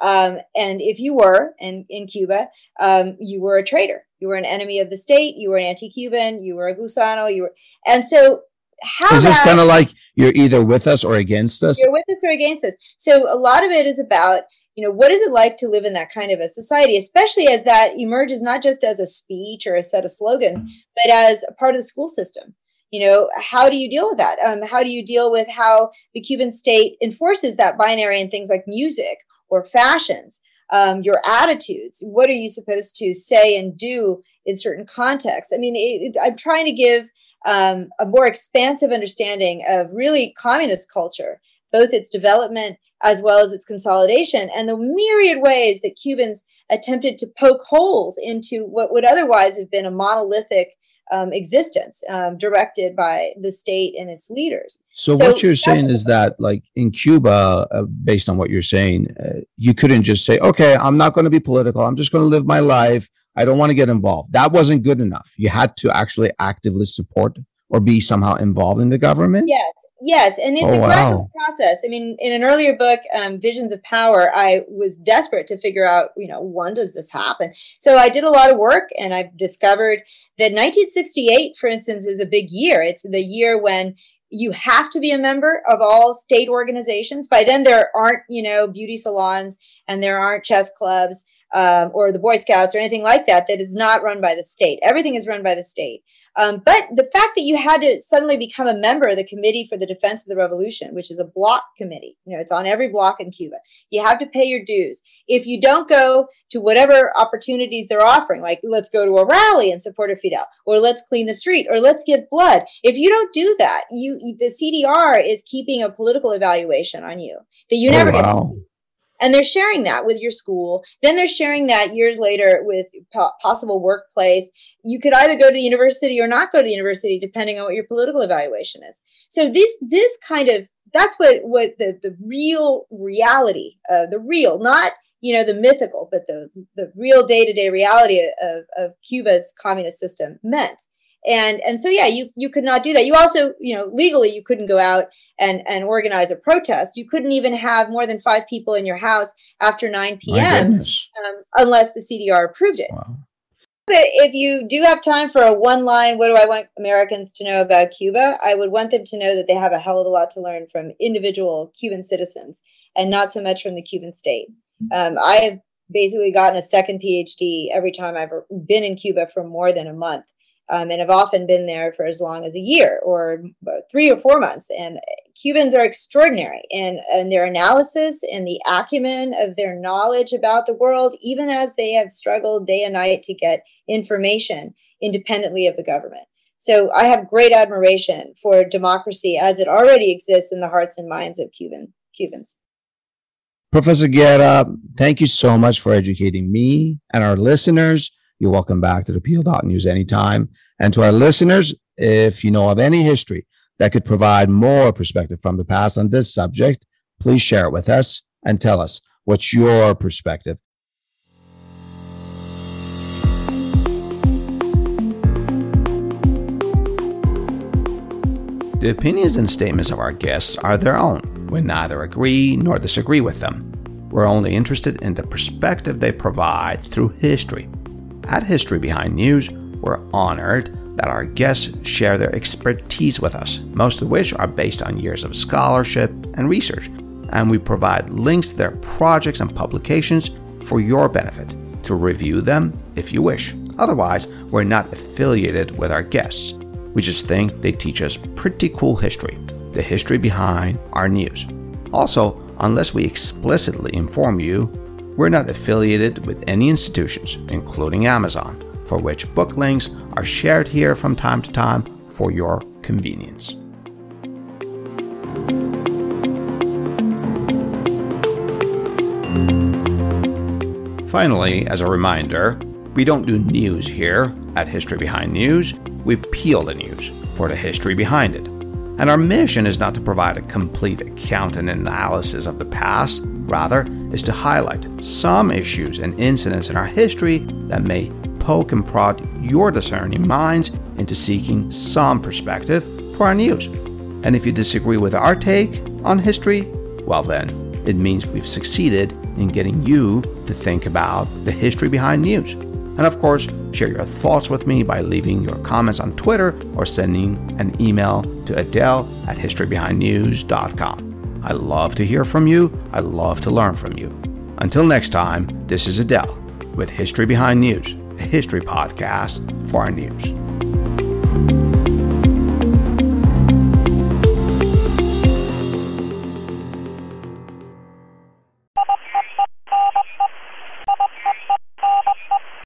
Um, and if you were in, in Cuba, um, you were a traitor. You were an enemy of the state. You were an anti-Cuban. You were a gusano. You were, and so how is this kind of like you're either with us or against us? You're with us or against us. So a lot of it is about you know what is it like to live in that kind of a society especially as that emerges not just as a speech or a set of slogans mm-hmm. but as a part of the school system you know how do you deal with that um, how do you deal with how the cuban state enforces that binary in things like music or fashions um, your attitudes what are you supposed to say and do in certain contexts? I mean it, it, i'm trying to give um, a more expansive understanding of really communist culture both its development as well as its consolidation, and the myriad ways that Cubans attempted to poke holes into what would otherwise have been a monolithic um, existence um, directed by the state and its leaders. So, so what you're saying is that, like in Cuba, uh, based on what you're saying, uh, you couldn't just say, "Okay, I'm not going to be political. I'm just going to live my life. I don't want to get involved." That wasn't good enough. You had to actually actively support or be somehow involved in the government. Yes, Yes, and it's oh, a gradual wow. process. I mean, in an earlier book, um, Visions of Power, I was desperate to figure out, you know, when does this happen? So I did a lot of work and I've discovered that 1968, for instance, is a big year. It's the year when you have to be a member of all state organizations. By then, there aren't, you know, beauty salons and there aren't chess clubs. Um, or the Boy Scouts or anything like that that is not run by the state. Everything is run by the state. Um, but the fact that you had to suddenly become a member of the Committee for the Defense of the Revolution, which is a block committee, you know, it's on every block in Cuba. You have to pay your dues. If you don't go to whatever opportunities they're offering, like let's go to a rally in support of Fidel, or let's clean the street, or let's give blood. If you don't do that, you the CDR is keeping a political evaluation on you that you oh, never wow. get and they're sharing that with your school. Then they're sharing that years later with po- possible workplace. You could either go to the university or not go to the university depending on what your political evaluation is. So this this kind of that's what what the the real reality uh, the real not you know the mythical but the the real day-to-day reality of, of cuba's communist system meant and and so yeah you you could not do that. You also you know legally you couldn't go out and and organize a protest. You couldn't even have more than five people in your house after 9 p.m um, unless the cdr approved it. Wow. but if you do have time for a one line what do i want americans to know about cuba? I would want them to know that they have a hell of a lot to learn from individual cuban citizens and not so much from the cuban state. Um, i have basically gotten a second phd every time i've been in cuba for more than a month um, and have often been there for as long as a year or three or four months. And Cubans are extraordinary in, in their analysis and the acumen of their knowledge about the world, even as they have struggled day and night to get information independently of the government. So I have great admiration for democracy as it already exists in the hearts and minds of Cuban Cubans. Professor Guerra, thank you so much for educating me and our listeners you're welcome back to the Peel.News anytime. And to our listeners, if you know of any history that could provide more perspective from the past on this subject, please share it with us and tell us what's your perspective. The opinions and statements of our guests are their own. We neither agree nor disagree with them. We're only interested in the perspective they provide through history at History Behind News, we're honored that our guests share their expertise with us, most of which are based on years of scholarship and research, and we provide links to their projects and publications for your benefit to review them if you wish. Otherwise, we're not affiliated with our guests. We just think they teach us pretty cool history, the history behind our news. Also, unless we explicitly inform you we're not affiliated with any institutions, including Amazon, for which book links are shared here from time to time for your convenience. Finally, as a reminder, we don't do news here at History Behind News, we peel the news for the history behind it. And our mission is not to provide a complete account and analysis of the past, rather, is to highlight some issues and incidents in our history that may poke and prod your discerning minds into seeking some perspective for our news. And if you disagree with our take on history, well, then it means we've succeeded in getting you to think about the history behind news. And of course, share your thoughts with me by leaving your comments on Twitter or sending an email to adele at historybehindnews.com. I love to hear from you. I love to learn from you. Until next time, this is Adele with History Behind News, a history podcast for our news.